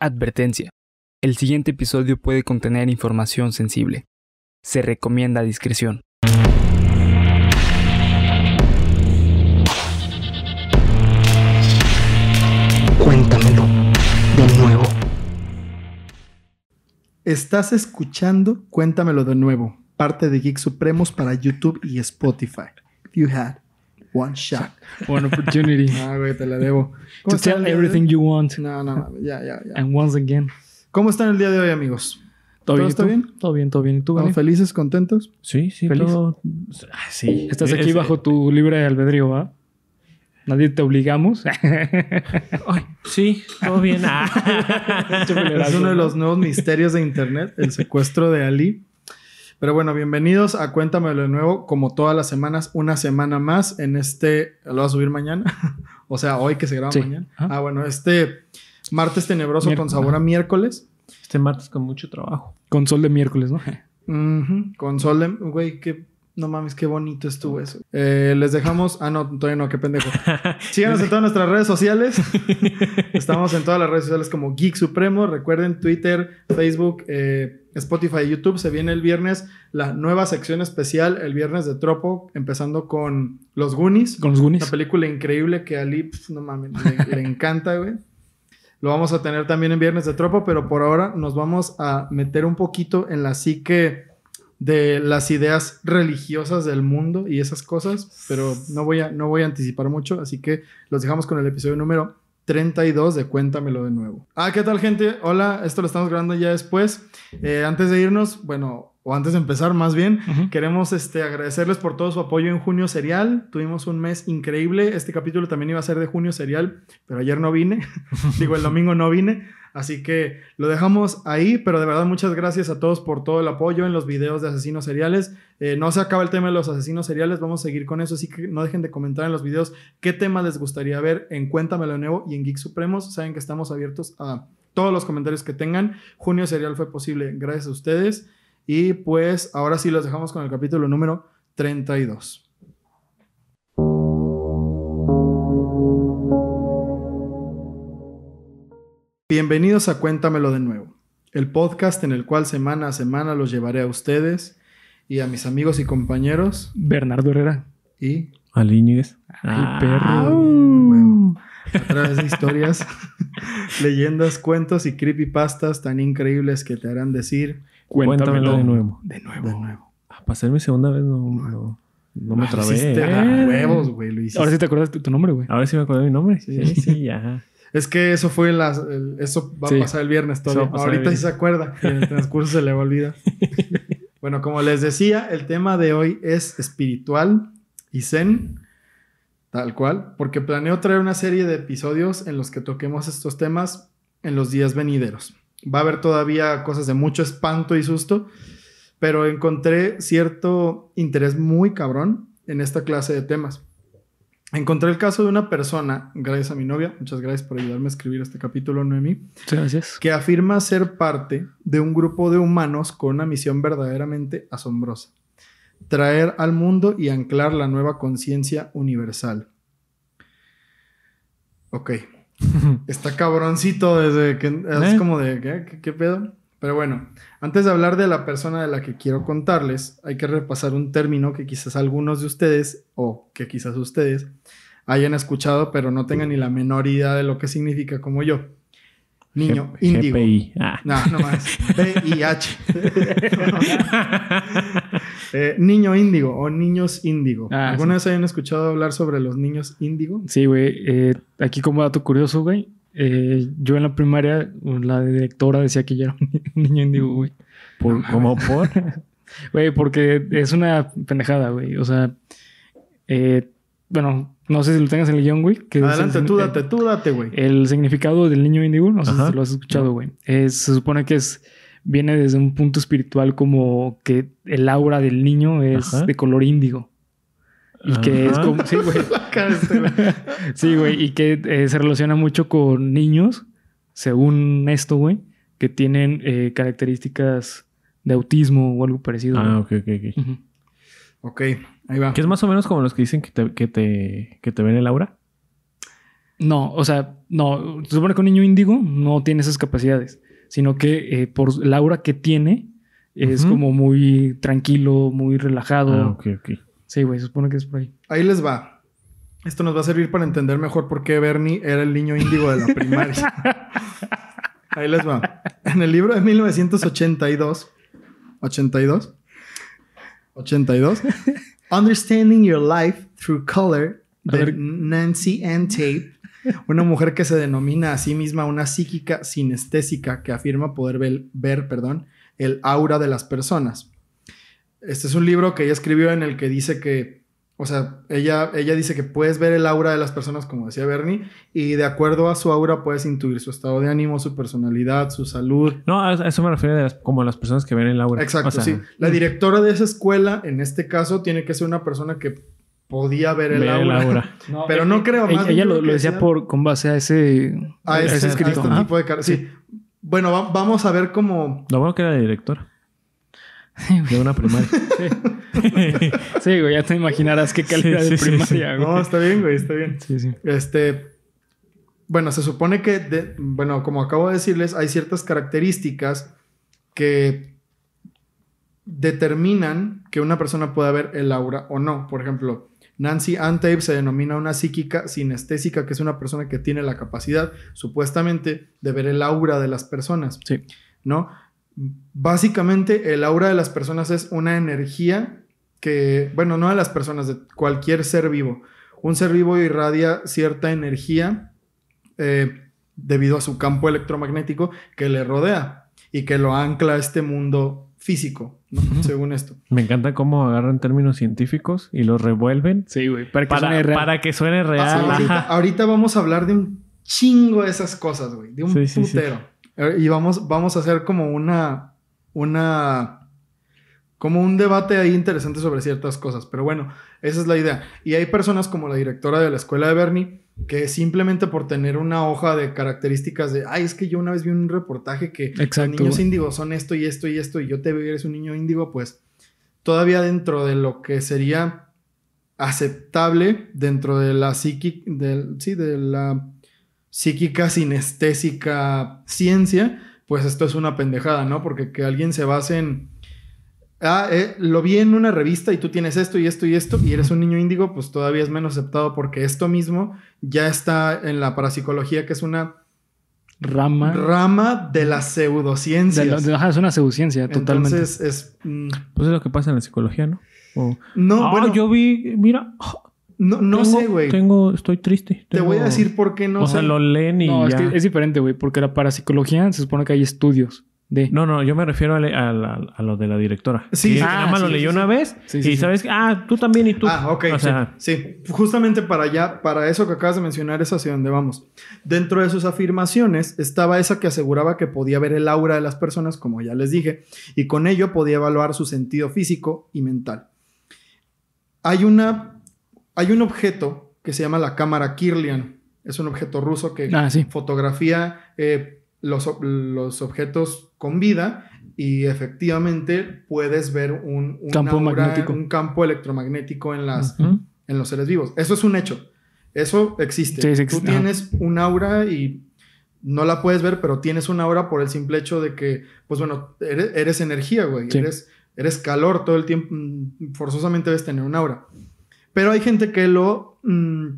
Advertencia. El siguiente episodio puede contener información sensible. Se recomienda discreción. Cuéntamelo de nuevo. Estás escuchando Cuéntamelo de nuevo, parte de Geek Supremos para YouTube y Spotify. You had one shot. One opportunity Ah, güey, te la debo. to tell everything you want. No, no, no, ya, ya, ya. And once again. ¿Cómo están el día de hoy, amigos? ¿Todo, bien, está bien? Todo bien, todo bien. ¿Y tú, felices, contentos? Sí, sí, ¿Feliz? todo. Ah, sí. Estás Es- aquí es- bajo tu libre albedrío, ¿va? Nadie te obligamos. Ay, sí, todo bien. Ah. Es uno de los nuevos misterios de Internet, el secuestro de Ali. Pero bueno, bienvenidos a Cuéntamelo de nuevo, como todas las semanas, una semana más en este... ¿Lo voy a subir mañana? o sea, hoy que se graba Sí. mañana. Ajá. Ah, bueno, este martes tenebroso con sabor a miércoles. Este martes con mucho trabajo. Con sol de miércoles, ¿no? Ujú, Con sol de... Güey, qué... No mames, qué bonito estuvo eso. Eh, les dejamos... Ah, no, todavía no, qué pendejo. Síganos en todas nuestras redes sociales. Estamos en todas las redes sociales como Geek Supremo. Recuerden Twitter, Facebook, eh, Spotify y YouTube. Se viene el viernes la nueva sección especial, el viernes de Tropo, empezando con Los Goonies. Con los Una Goonies. película increíble que a Ali, pf, no mames, le, le encanta, güey. Lo vamos a tener también en Viernes de Tropo, pero por ahora nos vamos a meter un poquito en la psique de las ideas religiosas del mundo y esas cosas, pero no voy a, no voy a anticipar mucho, así que los dejamos con el episodio número 32 de Cuéntamelo de nuevo. Ah, ¿qué tal gente? Hola, esto lo estamos grabando ya después. Eh, antes de irnos, bueno, o antes de empezar más bien, Ujú. Queremos este, agradecerles por todo su apoyo en Junio Serial. Tuvimos un mes increíble. Este capítulo también iba a ser de Junio Serial, pero ayer no vine. Digo, el domingo no vine. Así que lo dejamos ahí, pero de verdad muchas gracias a todos por todo el apoyo en los videos de asesinos seriales. Eh, no se acaba el tema de los asesinos seriales, vamos a seguir con eso, así que no dejen de comentar en los videos qué temas les gustaría ver en Cuéntamelo Nuevo y en Geek Supremos. Saben que estamos abiertos a todos los comentarios que tengan. Junio Serial fue posible gracias a ustedes. Y pues ahora sí los dejamos con el capítulo número 32. Bienvenidos a Cuéntamelo de nuevo, el podcast en el cual semana a semana los llevaré a ustedes y a mis amigos y compañeros Bernardo Herrera. y Al Íñiguez. Ay, perro. huevo. a través de historias, leyendas, cuentos y creepypastas tan increíbles que te harán decir Cuéntamelo de nuevo. De nuevo. de nuevo. Ah, para ser mi segunda vez no, no, no me Ah, trabé. hiciste ¿eh? a huevos, güey, lo hiciste. Ahora sí te acuerdas de tu nombre, güey. Ahora sí me acordé de mi nombre. Sí. Sí, sí, ya. Es que eso fue el- eso va Sí. a pasar el viernes todavía. pasar Ahorita sí se acuerda. en el transcurso se le va a olvidar. bueno, como les decía, el tema de hoy es espiritual y zen. Tal cual. Porque planeo traer una serie de episodios en los que toquemos estos temas en los días venideros. Va a haber todavía cosas de mucho espanto y susto. Pero encontré cierto interés muy cabrón en esta clase de temas. Encontré el caso de una persona, gracias a mi novia, muchas gracias por ayudarme a escribir este capítulo, Muchas gracias. que afirma ser parte de un grupo de humanos con una misión verdaderamente asombrosa. Traer al mundo y anclar la nueva conciencia universal. Ok. Está cabroncito desde que es Eh. como de ¿qué, ¿Qué- qué pedo? Pero bueno, antes de hablar de la persona de la que quiero contarles, hay que repasar un término que quizás algunos de ustedes o que quizás ustedes hayan escuchado, pero no tengan ni la menor idea de lo que significa como yo. Niño G- índigo. GPI. Ah. No, no más. VIH. Eh, niño índigo o niños índigo. Ah, ¿Alguna sí. vez hayan escuchado hablar sobre los niños índigo? Sí, güey. eh, aquí como dato curioso, güey. eh, yo en la primaria, la directora decía que yo era un ni- un niño índigo, güey. Por, como por. Güey, porque es una pendejada, güey. O sea, eh, bueno, no sé si lo tengas en el guion, güey. que es Adelante, el- tú date, tú date, güey. El significado del niño índigo, no sé Ajá. si lo has escuchado, güey. Es- Se supone que es viene desde un punto espiritual como que el aura del niño es Ajá. de color índigo. Y que es como... Sí, güey. Este. Sí, güey. Y que eh, se relaciona mucho con niños, según esto, güey, que tienen eh, características de autismo o algo parecido. Ah, ok, ok, ok. Ok, ahí va. Que es más o menos como los que dicen que te, que te, que te ven el aura. No, o sea, no. Se supone que un niño índigo no tiene esas capacidades, sino que eh, por el aura que tiene es como muy tranquilo, muy relajado. Ah, ok, ok. Sí, güey, se supone que es por ahí. Ahí les va. Esto nos va a servir para entender mejor por qué Bernie era el niño índigo de la primaria. Ahí les va. En el libro de 1982, 82, 82, Understanding Your Life Through Color de. Nancy Ann Tate, una mujer que se denomina a sí misma una psíquica sinestésica que afirma poder ver, ver, perdón, el aura de las personas. Este es un libro que ella escribió en el que dice que, o sea, ella, ella dice que puedes ver el aura de las personas, como decía Bernie, y de acuerdo a su aura puedes intuir su estado de ánimo, su personalidad, su salud. No, a a eso me refiero las- como las personas que ven el aura. Exacto, O sea, sí. La directora de esa escuela, en este caso, tiene que ser una persona que podía ver el aura. Pero no creo, más Ella, lo, lo decía por, con base a ese, A ese, a escrito. este tipo de car- Sí. Bueno, va- vamos a ver cómo... Lo bueno que era la directora. De una primaria. Sí, güey, ya te imaginarás qué calidad Sí, de sí, sí, primaria, güey. No, está bien, güey, está bien. Sí, sí. Este, bueno, se supone que, de- bueno, como acabo de decirles, hay ciertas características que determinan que una persona pueda ver el aura o no. Por ejemplo, Nancy Antape se denomina una psíquica sinestésica, que es una persona que tiene la capacidad, supuestamente, de ver el aura de las personas, Sí. ¿no? Básicamente, el aura de las personas es una energía que, bueno, no de las personas, de cualquier ser vivo. Un ser vivo irradia cierta energía eh, debido a su campo electromagnético que le rodea y que lo ancla a este mundo físico, ¿no? según esto. Me encanta cómo agarran términos científicos y los revuelven Sí, güey. Para que para, suene real. para que suene Ah, real. ahorita, Ajá. ahorita vamos a hablar de un chingo de esas cosas, güey, de un Sí, sí, sí. putero. Eh, Y vamos, vamos a hacer como una, una, como un debate ahí interesante sobre ciertas cosas. Pero bueno, esa es la idea. Y hay personas como la directora de la escuela de Bernie que simplemente por tener una hoja de características de, ay, es que yo una vez vi un reportaje que Exacto, los niños índigos son esto y esto y esto y yo te veo y eres un niño índigo, pues todavía dentro de lo que sería aceptable dentro de la psíquica, del, sí, de la psíquica sinestésica ciencia, pues esto es una pendejada, ¿no? Porque que alguien se base en, ah, eh, lo vi en una revista y tú tienes esto y esto y esto y eres un niño índigo, pues todavía es menos aceptado porque esto mismo ya está en la parapsicología, que es una Rama. rama de las de pseudociencias. la- de- ajá, es una pseudociencia, totalmente. Entonces es... mm, Pues es lo que pasa en la psicología, ¿no? O, no, ah, bueno, yo vi, mira, no, no tengo- sé, güey. Tengo, estoy triste. Te voy a decir por qué no o sé. sea, lo leen y no, es, ya. que es diferente, güey, porque la parapsicología se supone que hay estudios de. No, no, yo me refiero a, lo de la directora. Sí, sí. nada Ah, más lo sí, leyó sí, una sí. vez Sí, y sabes que, ah, tú también y tú. Ah, ok. O sí, sea, sí, Justamente para allá, para eso que acabas de mencionar, es hacia donde vamos. Dentro de sus afirmaciones estaba esa que aseguraba que podía ver el aura de las personas, como ya les dije, y con ello podía evaluar su sentido físico y mental. Hay una. Hay un objeto que se llama la cámara Kirlian. Es un objeto ruso que Ah, sí. fotografía eh, los objetos con vida y efectivamente puedes ver un, un Campo aura, magnético. un campo electromagnético en, las, en los seres vivos. Eso es un hecho. Eso existe. Sí, Tú tienes un aura y no la puedes ver, pero tienes un aura por el simple hecho de que, pues bueno, eres, eres energía, güey. Sí. Eres, eres calor todo el tiempo. mm, Forzosamente debes tener un aura. Pero hay gente que lo mm,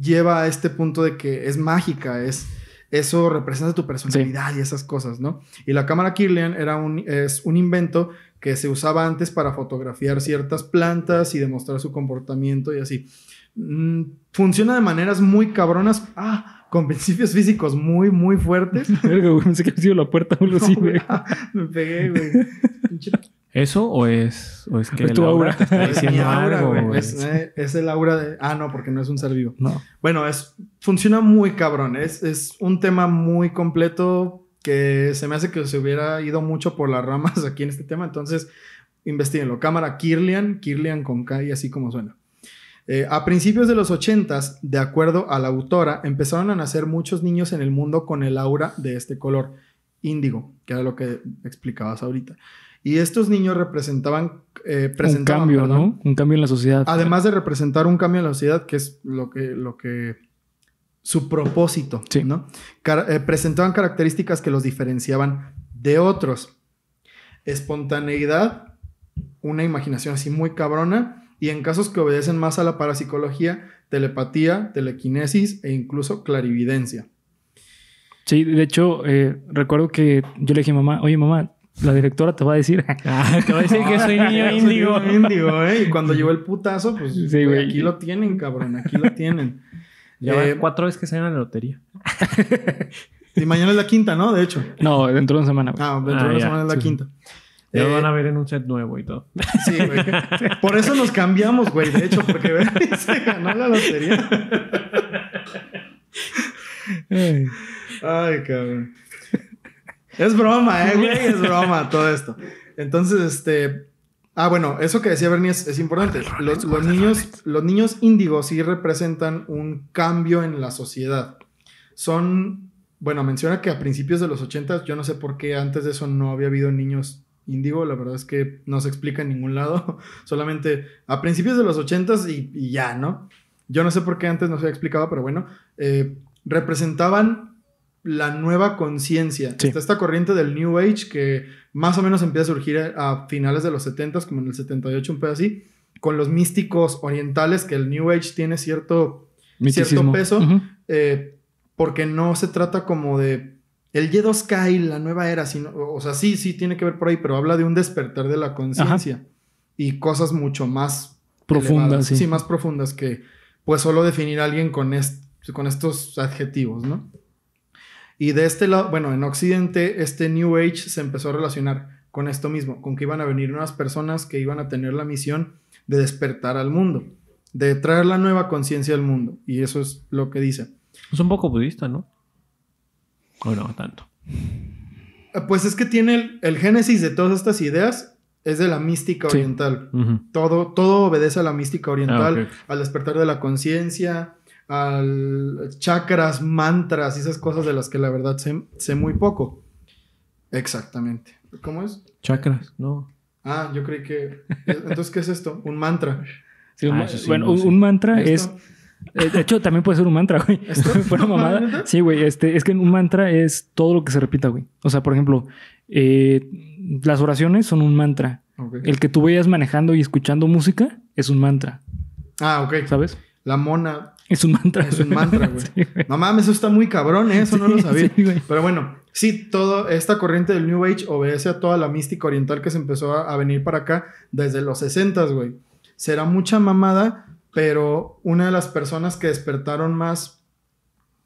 lleva a este punto de que es mágica, es eso representa tu personalidad y esas cosas, ¿no? Y la cámara Kirlian era un, es un invento que se usaba antes para fotografiar ciertas plantas y demostrar su comportamiento y así. Mm, funciona de maneras muy cabronas, ah, con principios físicos muy, muy fuertes. Verga, güey, pensé que había sido la puerta o algo así, güey. Me pegué, güey. ¿Eso o es, o es que Es tu el aura. aura te está Es aura, algo? güey. güey? Es, eh, es el aura de. Ah, no, porque no es un ser vivo. No. Bueno, es, funciona muy cabrón. Es, es un tema muy completo que se me hace que se hubiera ido mucho por las ramas aquí en este tema. Entonces, investiguenlo. Cámara Kirlian, Kirlian con K y así como suena. Eh, a principios de los 80, de acuerdo a la autora, empezaron a nacer muchos niños en el mundo con el aura de este color índigo, que era lo que explicabas ahorita. Y estos niños representaban, eh, Un cambio, perdón, ¿no? Un cambio en la sociedad. Además de representar un cambio en la sociedad, que es lo que, lo que su propósito, Sí. ¿no? Car- eh, presentaban características que los diferenciaban de otros. Espontaneidad, una imaginación así muy cabrona, y en casos que obedecen más a la parapsicología, telepatía, telequinesis e incluso clarividencia. Sí, de hecho, eh, recuerdo que yo le dije a mamá, oye mamá, la directora te va a decir. Ah, te voy a decir que soy niño Ah, soy índigo. niño índigo, ¿eh? Y cuando llegó el putazo, pues Sí, güey, güey. aquí lo tienen, cabrón, aquí lo tienen. Ya van Eh, cuatro veces que salen a la lotería. y mañana es la quinta, ¿no? De hecho. No, dentro de una semana. güey. Ah, dentro de Ah, una ya, semana es la sí, quinta. Ya Eh, lo van a ver en un set nuevo y todo. Sí, güey. Por eso nos cambiamos, güey. De hecho, porque se ganó la lotería. Ay, cabrón. Es broma, eh, güey. Es broma todo esto. Entonces, este. Ah, bueno, eso que decía Bernie es, es importante. Los, los niños, los niños índigos sí representan un cambio en la sociedad. Son. Bueno, menciona que a principios de los 80, yo no sé por qué antes de eso no había habido niños índigo. La verdad es que no se explica en ningún lado. Solamente a principios de los 80 y, y ya, ¿no? Yo no sé por qué antes no se había explicado, pero bueno. eh, representaban la nueva conciencia. Sí. Está esta corriente del New Age que más o menos empieza a surgir a, finales de los 70, como en el 78, un pedo así, con los místicos orientales, que el New Age tiene cierto, Misticismo. peso. Eh, porque no se trata como de el Y2K y la nueva era, sino, o sea, sí, sí tiene que ver por ahí, pero habla de un despertar de la conciencia y cosas mucho más Profundas, sí. más profundas que pues solo definir a alguien con, est- con estos adjetivos, ¿no? Y de este lado, bueno, en Occidente, este New Age se empezó a relacionar con esto mismo, con que iban a venir unas personas que iban a tener la misión de despertar al mundo, de traer la nueva conciencia al mundo. Y eso es lo que dice. Es un poco budista, ¿no? O no, tanto. Pues es que tiene el, el génesis de todas estas ideas, es de la mística Sí. oriental. Todo, todo obedece a la mística oriental, Ah, al despertar de la conciencia, al chakras, mantras y esas cosas de las que la verdad sé, sé muy poco. Exactamente. ¿Cómo es? Chakras, no. Ah, yo creí que... Entonces, ¿qué es esto? Un mantra. Sí, un Ah, ma- eso sí, bueno, no un, mantra es. ¿Esto? eh, De hecho, también puede ser un mantra, güey. ¿Esto? Fuera mamada. ¿Neta? Sí, güey. Este, es que un mantra es todo lo que se repita, güey. O sea, por ejemplo, eh, las oraciones son un mantra. El que tú vayas manejando y escuchando música es un mantra, Ah, ok. ¿sabes? La mona Es un mantra. es un mantra, güey. Sí. No mames, eso está muy cabrón, ¿eh? Eso no lo sabía. sí. Pero bueno, sí, toda esta corriente del New Age obedece a toda la mística oriental que se empezó a, a venir para acá desde los 60, güey. Será mucha mamada, pero una de las personas que despertaron más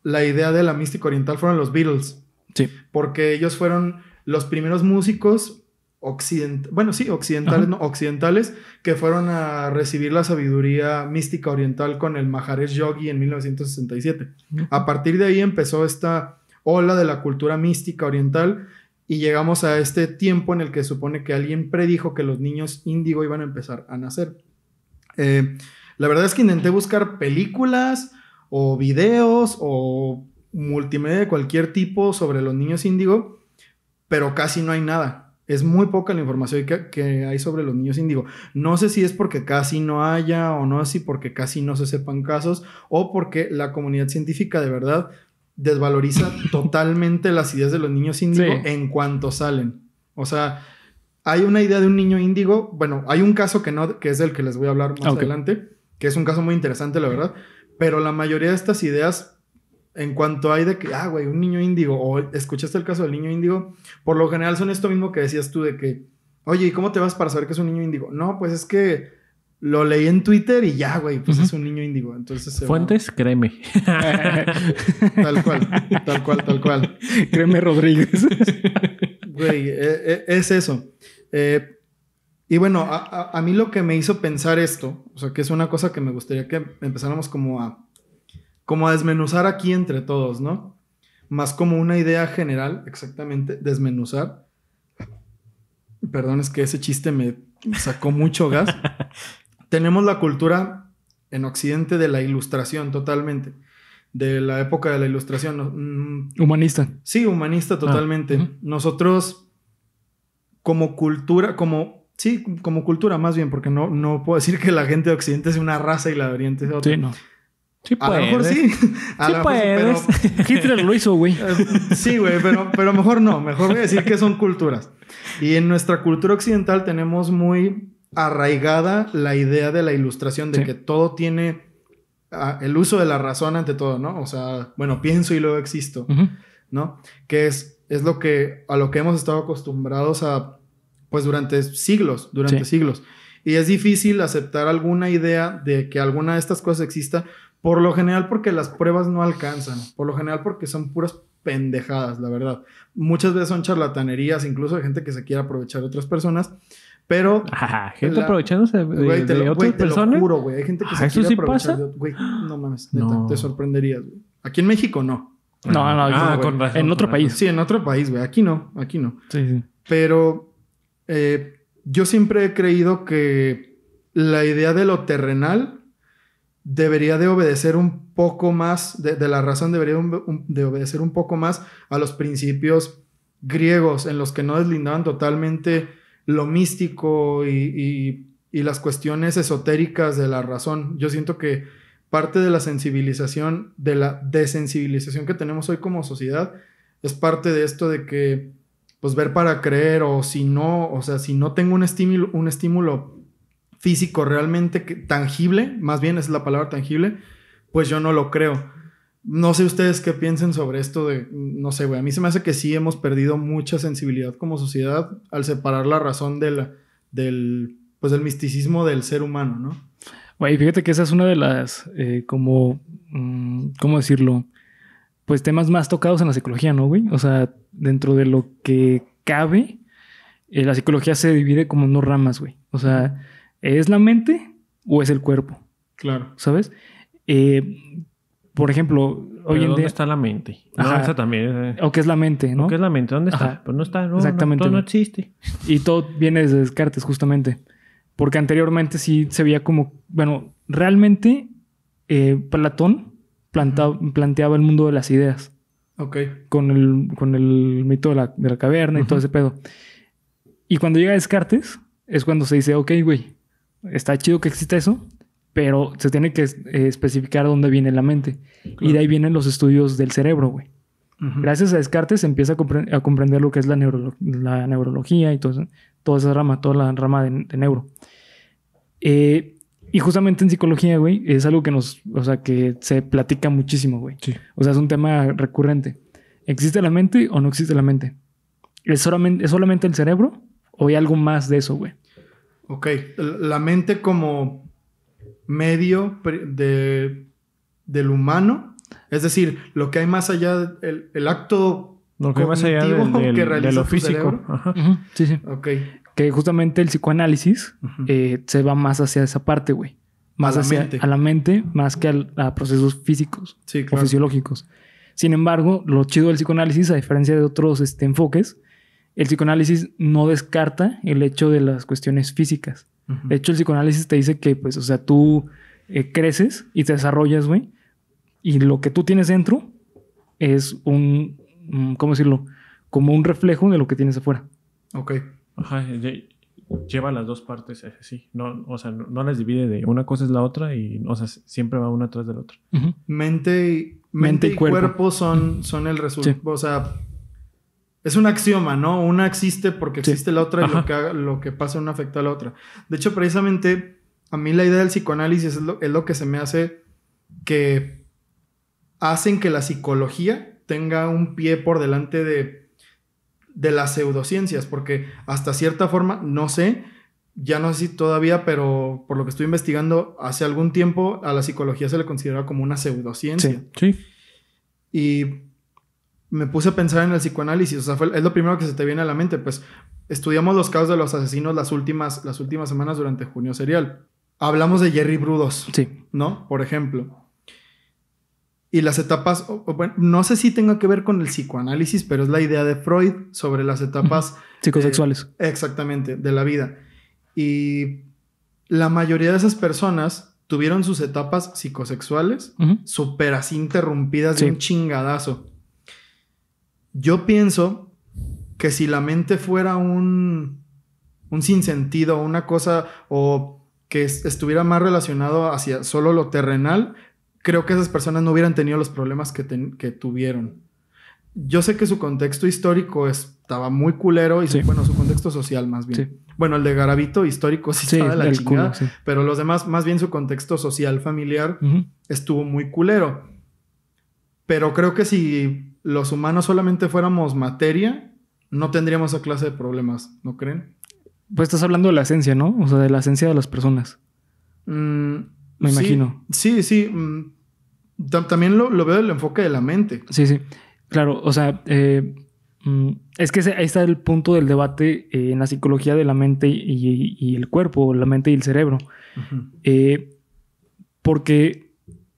la idea de la mística oriental fueron los Beatles, Sí. porque ellos fueron los primeros músicos occidentales, bueno, sí, occidentales, Ajá. no, occidentales, que fueron a recibir la sabiduría mística oriental con el Maharesh Yogi en 1967. A partir de ahí empezó esta ola de la cultura mística oriental y llegamos a este tiempo en el que supone que alguien predijo que los niños índigo iban a empezar a nacer. Eh, la verdad es que intenté buscar películas o videos o multimedia de cualquier tipo sobre los niños índigo, pero casi no hay nada. Es muy poca la información que, que hay sobre los niños índigo. No sé si es porque casi no haya o no sé si porque casi no se sepan casos o porque la comunidad científica de verdad desvaloriza totalmente las ideas de los niños índigo Sí. en cuanto salen. O sea, hay una idea de un niño índigo. Bueno, hay un caso que no, que es del que les voy a hablar más adelante, que es un caso muy interesante, la verdad. Pero la mayoría de estas ideas, en cuanto hay de que, ah, güey, un niño índigo, o escuchaste el caso del niño índigo, por lo general son esto mismo que decías tú de que, oye, ¿y cómo te vas para saber que es un niño índigo? No, pues es que lo leí en Twitter y ya, güey, pues es un niño índigo. Entonces, va- Fuentes, créeme. Tal cual, tal cual, tal cual. Créeme, Rodríguez. Güey, e- e- es eso. Eh, y bueno, a, a- a mí lo que me hizo pensar esto, o sea, que es una cosa que me gustaría que empezáramos como a, como a desmenuzar aquí entre todos, ¿no? Más como una idea general, exactamente, desmenuzar. Perdón, es que ese chiste me sacó mucho gas. Tenemos la cultura en Occidente de la ilustración totalmente, de la época de la ilustración. Mm, Humanista. Sí, humanista totalmente. ujú. Nosotros, como cultura, como, sí, como cultura más bien, porque no, no puedo decir que la gente de Occidente es una raza y la de Oriente es otra. Sí, no. Sí A lo mejor puedes. sí. A Sí lo mejor puedes. pero- Hitler lo hizo, güey. Eh, Sí, güey, pero, pero mejor no. Mejor voy a decir que son culturas. Y en nuestra cultura occidental tenemos muy arraigada la idea de la ilustración, de Sí. que todo tiene el uso de la razón ante todo, ¿no? O sea, bueno, pienso y luego existo, Ujú. ¿no? Que es, es lo que, a lo que hemos estado acostumbrados a, pues durante siglos, durante Sí. siglos. Y es difícil aceptar alguna idea de que alguna de estas cosas exista, por lo general porque las pruebas no alcanzan, por lo general porque son puras pendejadas, la verdad. Muchas veces son charlatanerías, incluso de gente que se quiere aprovechar de otras personas, pero... Ajá, gente La- aprovechándose de, Güey, te, de lo, otras güey, te lo personas. juro, güey. Hay gente que Ah, se ¿eso quiere sí aprovechar pasa? de... Güey, no mames, neta, No. te sorprenderías, güey. Aquí en México no. No, no, Ah, güey. con razón, En con otro razón. país. Sí, en otro país, güey. Aquí no, aquí no. Sí, sí. Pero eh, yo siempre he creído que la idea de lo terrenal debería de obedecer un poco más, de, de la razón debería de obedecer un poco más a los principios griegos en los que no deslindaban totalmente lo místico y, y- y las cuestiones esotéricas de la razón. Yo siento que parte de la sensibilización, de la desensibilización que tenemos hoy como sociedad, es parte de esto de que pues ver para creer o si no, o sea, si no tengo un estímulo, un estímulo físico realmente que- tangible, más bien es la palabra tangible, pues yo no lo creo. No sé ustedes qué piensen sobre esto de, no sé, güey, a mí se me hace que sí hemos perdido mucha sensibilidad como sociedad al separar la razón de la- del, pues del misticismo del ser humano, ¿no? Güey, fíjate que esa es una de las, eh, como, mm, ¿cómo decirlo? Pues temas más tocados en la psicología, ¿no, güey? O sea, dentro de lo que cabe, eh, la psicología se divide como en dos ramas, güey. O sea, ¿es la mente o es el cuerpo? Claro. ¿Sabes? Eh, por ejemplo, Pero hoy en ¿Dónde día... está la mente? No, Ajá. esa también. eh. O qué es la mente, ¿no? ¿Qué es la mente? ¿Dónde está? Ajá. Pues no está. No, Exactamente, No, no existe. Y todo viene desde Descartes, justamente. Porque anteriormente sí se veía como, bueno, realmente eh, Platón planta- planteaba el mundo de las ideas Ok. con el, con el mito de la, de la caverna y todo ese pedo. Y cuando llega Descartes es cuando se dice, ok, güey, está chido que exista eso, pero se tiene que eh, especificar dónde viene la mente. Y de ahí vienen los estudios del cerebro, güey. Gracias a Descartes se empieza a, compre- a comprender lo que es la, neurolo- la neurología y todo eso- toda esa rama, toda la rama de, de neuro. Eh, y justamente en psicología, güey, es algo que nos, o sea, que se platica muchísimo, güey. Sí. O sea, es un tema recurrente. ¿Existe la mente o no existe la mente? ¿Es solamente, ¿es solamente el cerebro o hay algo más de eso, güey? Ok, la mente como medio de, del humano, es decir, lo que hay más allá, del el acto Lo que hay más allá del- cognitivo del- que de, realiza lo físico. Sí, sí. Ok, Que justamente el psicoanálisis eh, se va más hacia esa parte, güey. Más la hacia mente. a la mente, más que al- a procesos físicos. sí, o fisiológicos. Sin embargo, lo chido del psicoanálisis, a diferencia de otros este, enfoques, el psicoanálisis no descarta el hecho de las cuestiones físicas. De hecho, el psicoanálisis te dice que, pues, o sea, tú eh, creces y te desarrollas, güey, y lo que tú tienes dentro es un, mm, ¿cómo decirlo? Como un reflejo de lo que tienes afuera. Ok, Ajá, lle- Lleva las dos partes así. No, o sea, no, no las divide de una cosa es la otra y, o sea, siempre va una atrás de la otra. Mente y, mente Mente y y cuerpo, cuerpo. son, son el resultado. Sí. O sea, es un axioma, ¿no? Una existe porque Sí. existe la otra y Ajá. lo que, lo que pasa una afecta a la otra. De hecho, precisamente a mí la idea del psicoanálisis es lo, es lo que se me hace que hacen que la psicología tenga un pie por delante de, de las pseudociencias, porque hasta cierta forma, no sé, ya no sé si todavía, pero por lo que estoy investigando, hace algún tiempo a la psicología se le consideraba como una pseudociencia. Sí. Sí. Y me puse a pensar en el psicoanálisis, o sea, fue- es lo primero que se te viene a la mente, pues estudiamos los casos de los asesinos las últimas, las últimas semanas durante Junio Serial. Hablamos de Jerry Brudos, Sí. ¿no? Por ejemplo. Y las etapas, o- o bueno, no sé si tenga que ver con el psicoanálisis, pero es la idea de Freud sobre las etapas Psicosexuales. Exactamente, de la vida. Y la mayoría de esas personas tuvieron sus etapas psicosexuales Ujú. súper así interrumpidas de un chingadazo. Yo pienso que si la mente fuera un, un sinsentido, una cosa, o que es- estuviera más relacionado hacia solo lo terrenal, creo que esas personas no hubieran tenido los problemas que, que tuvieron. Yo sé que su contexto histórico estaba muy culero y su- bueno, su contexto social más bien. Sí. Bueno, el de Garavito histórico sí, Sí, estaba de la chingada, culo, pero los demás, más bien su contexto social familiar estuvo muy culero. Pero creo que si los humanos solamente fuéramos materia, no tendríamos esa clase de problemas, ¿no creen? Pues estás hablando de la esencia, ¿no? O sea, de la esencia de las personas. Mm, Me sí, imagino. Sí, sí. mm, tam- también lo, lo veo del enfoque de la mente. Sí, sí. Claro, o sea, eh, mm, es que ahí está el punto del debate eh, en la psicología de la mente y, y el cuerpo, la mente y el cerebro. Eh, porque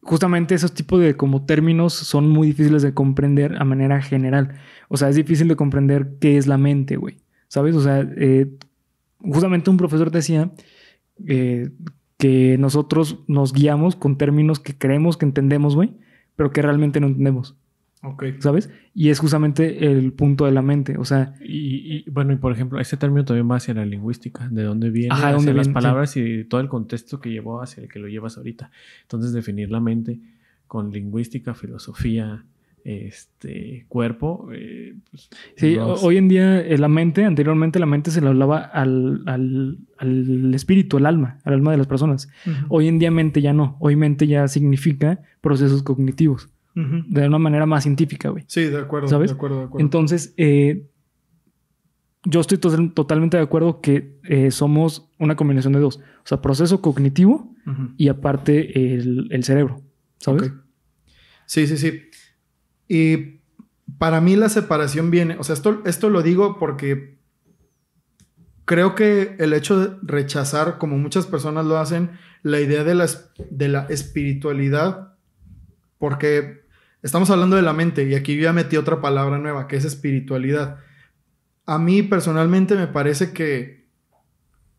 justamente esos tipos de como términos son muy difíciles de comprender a manera general. O sea, es difícil de comprender qué es la mente, güey. ¿Sabes? O sea, eh, justamente un profesor decía eh, que nosotros nos guiamos con términos que creemos que entendemos, güey, pero que realmente no entendemos. Ok. ¿Sabes? Y es justamente el punto de la mente. O sea, Y, y, bueno, y por ejemplo, ese término también va hacia la lingüística, de dónde viene, Ajá, de hacia dónde las viene, sí. palabras y todo el contexto que llevó hacia el que lo llevas ahorita. Entonces, definir la mente con lingüística, filosofía, este cuerpo. eh, pues, Sí, hoy en día eh, la mente, anteriormente la mente se le hablaba al, al- al espíritu, al alma, al alma de las personas. Hoy en día mente ya no. Hoy mente ya significa procesos cognitivos. De una manera más científica, güey. Sí, de acuerdo, ¿Sabes? de acuerdo, de acuerdo. Entonces, eh, yo estoy to- totalmente de acuerdo que eh, somos una combinación de dos. O sea, proceso cognitivo y aparte el, el cerebro. ¿Sabes? Sí, sí, sí. Y para mí la separación viene, o sea, esto, esto lo digo porque creo que el hecho de rechazar, como muchas personas lo hacen, la idea de la, de la espiritualidad, porque estamos hablando de la mente y aquí ya metí otra palabra nueva, que es espiritualidad. A mí personalmente me parece que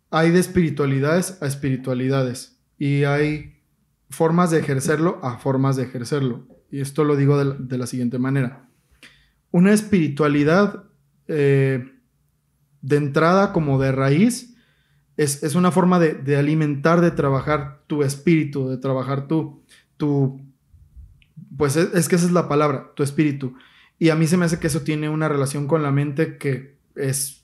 hay de espiritualidades a espiritualidades y hay formas de ejercerlo a formas de ejercerlo. Y esto lo digo de la, de la siguiente manera. Una espiritualidad eh, de entrada como de raíz es, es una forma de, de alimentar, de trabajar tu espíritu, de trabajar tu, tu pues es, es que esa es la palabra, tu espíritu. Y a mí se me hace que eso tiene una relación con la mente que es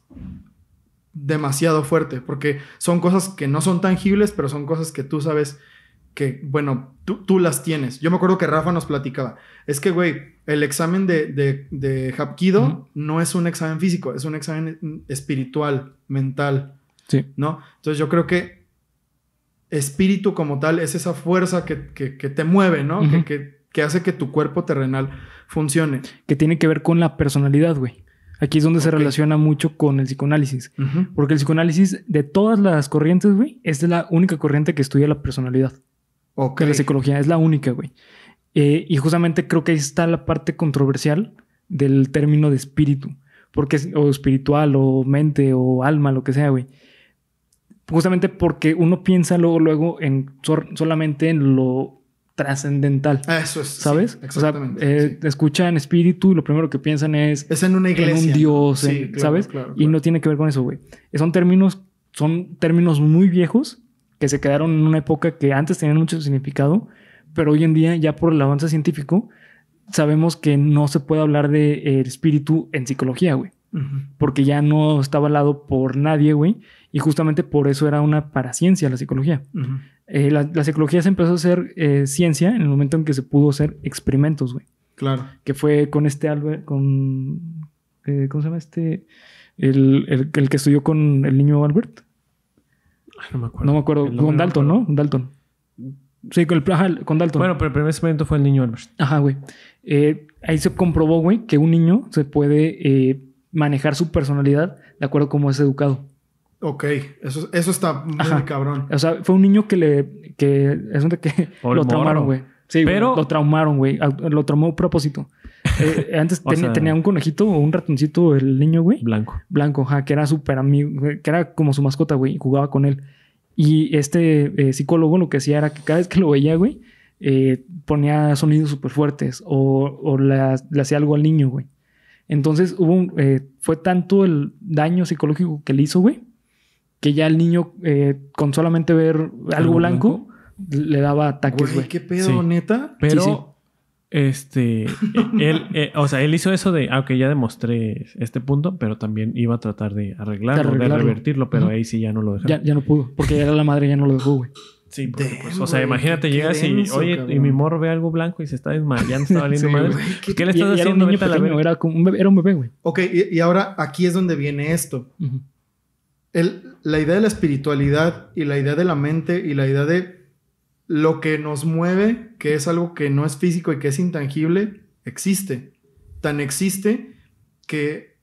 demasiado fuerte, porque son cosas que no son tangibles, pero son cosas que tú sabes que, bueno, tú, tú las tienes. Yo me acuerdo que Rafa nos platicaba, es que, güey, el examen de, de, de Hapkido no es un examen físico, es un examen espiritual, mental, Sí. ¿no? Entonces yo creo que espíritu como tal es esa fuerza que, que- que te mueve, ¿no? Que, que- que hace que tu cuerpo terrenal funcione. Que tiene que ver con la personalidad, güey. Aquí es donde se relaciona mucho con el psicoanálisis. Porque el psicoanálisis, de todas las corrientes, güey, es de la única corriente que estudia la personalidad. Ok. de la psicología. Es la única, güey. Eh, y justamente creo que ahí está la parte controversial del término de espíritu. Porque es, o espiritual, o mente, o alma, lo que sea, güey. Justamente porque uno piensa luego, luego en sol- solamente en lo trascendental. Ah, Eso es. sí, ¿Sabes? o sea, exactamente. eh, sí. escuchan espíritu y lo primero que piensan es Es en una en iglesia. un dios, Sí, en- claro, ¿sabes? claro, Y no tiene que ver con eso, güey. Son términos, son términos muy viejos que se quedaron en una época que antes tenían mucho significado, pero hoy en día, ya por el avance científico, sabemos que no se puede hablar de eh, espíritu en psicología, güey. Porque ya no está avalado por nadie, güey. Y justamente por eso era una paraciencia la psicología. Eh, la, la psicología se empezó a hacer eh, ciencia en el momento en que se pudo hacer experimentos, güey Claro. que fue con este Albert, con, eh, ¿cómo se llama este? El, el- el que estudió con el niño Albert. Ay, no me acuerdo. No me acuerdo, con Dalton, acuerdo. ¿no? Dalton. Sí, con, el, ajá, con Dalton. Bueno, pero el primer experimento fue el niño Albert. Ajá, güey. Ahí se comprobó, güey, que un niño se puede manejar su personalidad de acuerdo a cómo es educado. Ok. Eso, eso está muy Ajá. cabrón. O sea, fue un niño que le... que es un de que lo traumaron, güey. Sí, Pero- lo traumaron, güey. Lo traumó a propósito. Eh, antes tenía, sea- tenía un conejito o un ratoncito el niño, güey. Blanco. Blanco, ajá, que era súper amigo, güey, que era como su mascota, güey, y jugaba con él. Y este eh, psicólogo lo que hacía era que cada vez que lo veía, güey, eh, ponía sonidos súper fuertes o, o le, le hacía algo al niño, güey. Entonces hubo un- eh, fue tanto el daño psicológico que le hizo, güey, que ya el niño, eh, con solamente ver algo, ¿Algo blanco, blanco? le daba ataques, Güey, güey. qué pedo, Sí. neta. Pero, Sí, sí. este, él, eh, o sea, él hizo eso de, ah, ok, ya demostré este punto, pero también iba a tratar de arreglarlo, de, arreglarlo. revertirlo, pero ahí sí ya no lo dejaron. Ya, ya no pudo, porque ya la madre ya no lo dejó, güey. Sí, porque, Damn, pues, o sea, imagínate, llegas y, denso, oye, y mi morro ve algo blanco y se está desmayando, está valiendo Sí, madre. Pues, ¿Qué le Y- estás y era un haciendo? niño era, como un bebé, era un bebé, güey. Ok, y, y ahora aquí es donde viene esto. Ujú. El- la idea de la espiritualidad y la idea de la mente y la idea de lo que nos mueve, que es algo que no es físico y que es intangible, existe. Tan existe que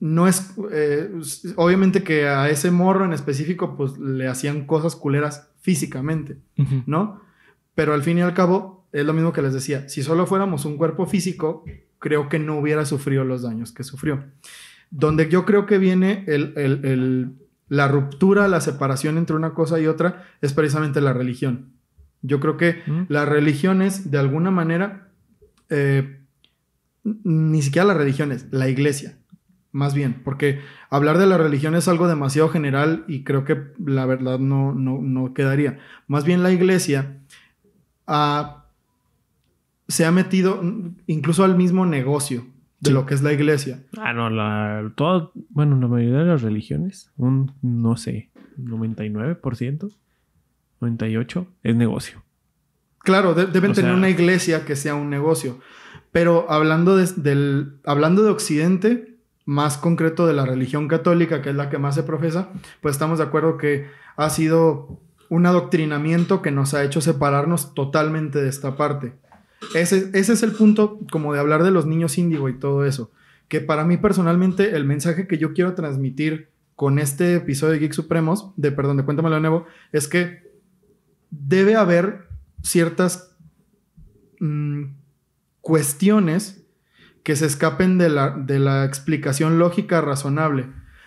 no es... eh, obviamente que a ese morro en específico pues le hacían cosas culeras físicamente, Ujú. ¿no? Pero al fin y al cabo es lo mismo que les decía. Si solo fuéramos un cuerpo físico, creo que no hubiera sufrido los daños que sufrió. Donde yo creo que viene el- el- el- la ruptura, la separación entre una cosa y otra, es precisamente la religión. Yo creo que ¿Mm? las religiones, de alguna manera, eh, ni siquiera las religiones, la iglesia, más bien, porque hablar de la religión es algo demasiado general y creo que la verdad no, no, no quedaría. Más bien la iglesia ah, se ha metido incluso al mismo negocio de Sí. lo que es la iglesia. Ah, no, la, todo, bueno, la mayoría de las religiones, un, no sé, 99%, 98% es negocio. Claro, de- deben O tener sea- una iglesia que sea un negocio. Pero hablando de, del, hablando de Occidente, más concreto de la religión católica, que es la que más se profesa, pues estamos de acuerdo que ha sido un adoctrinamiento que nos ha hecho separarnos totalmente de esta parte. Ese, ese es el punto como de hablar de los niños índigo y todo eso. Que para mí personalmente el mensaje que yo quiero transmitir con este episodio de Geek Supremos, de perdón, de Cuéntamelo de nuevo, es que debe haber ciertas mm, cuestiones que se escapen de la, de la explicación lógica razonable.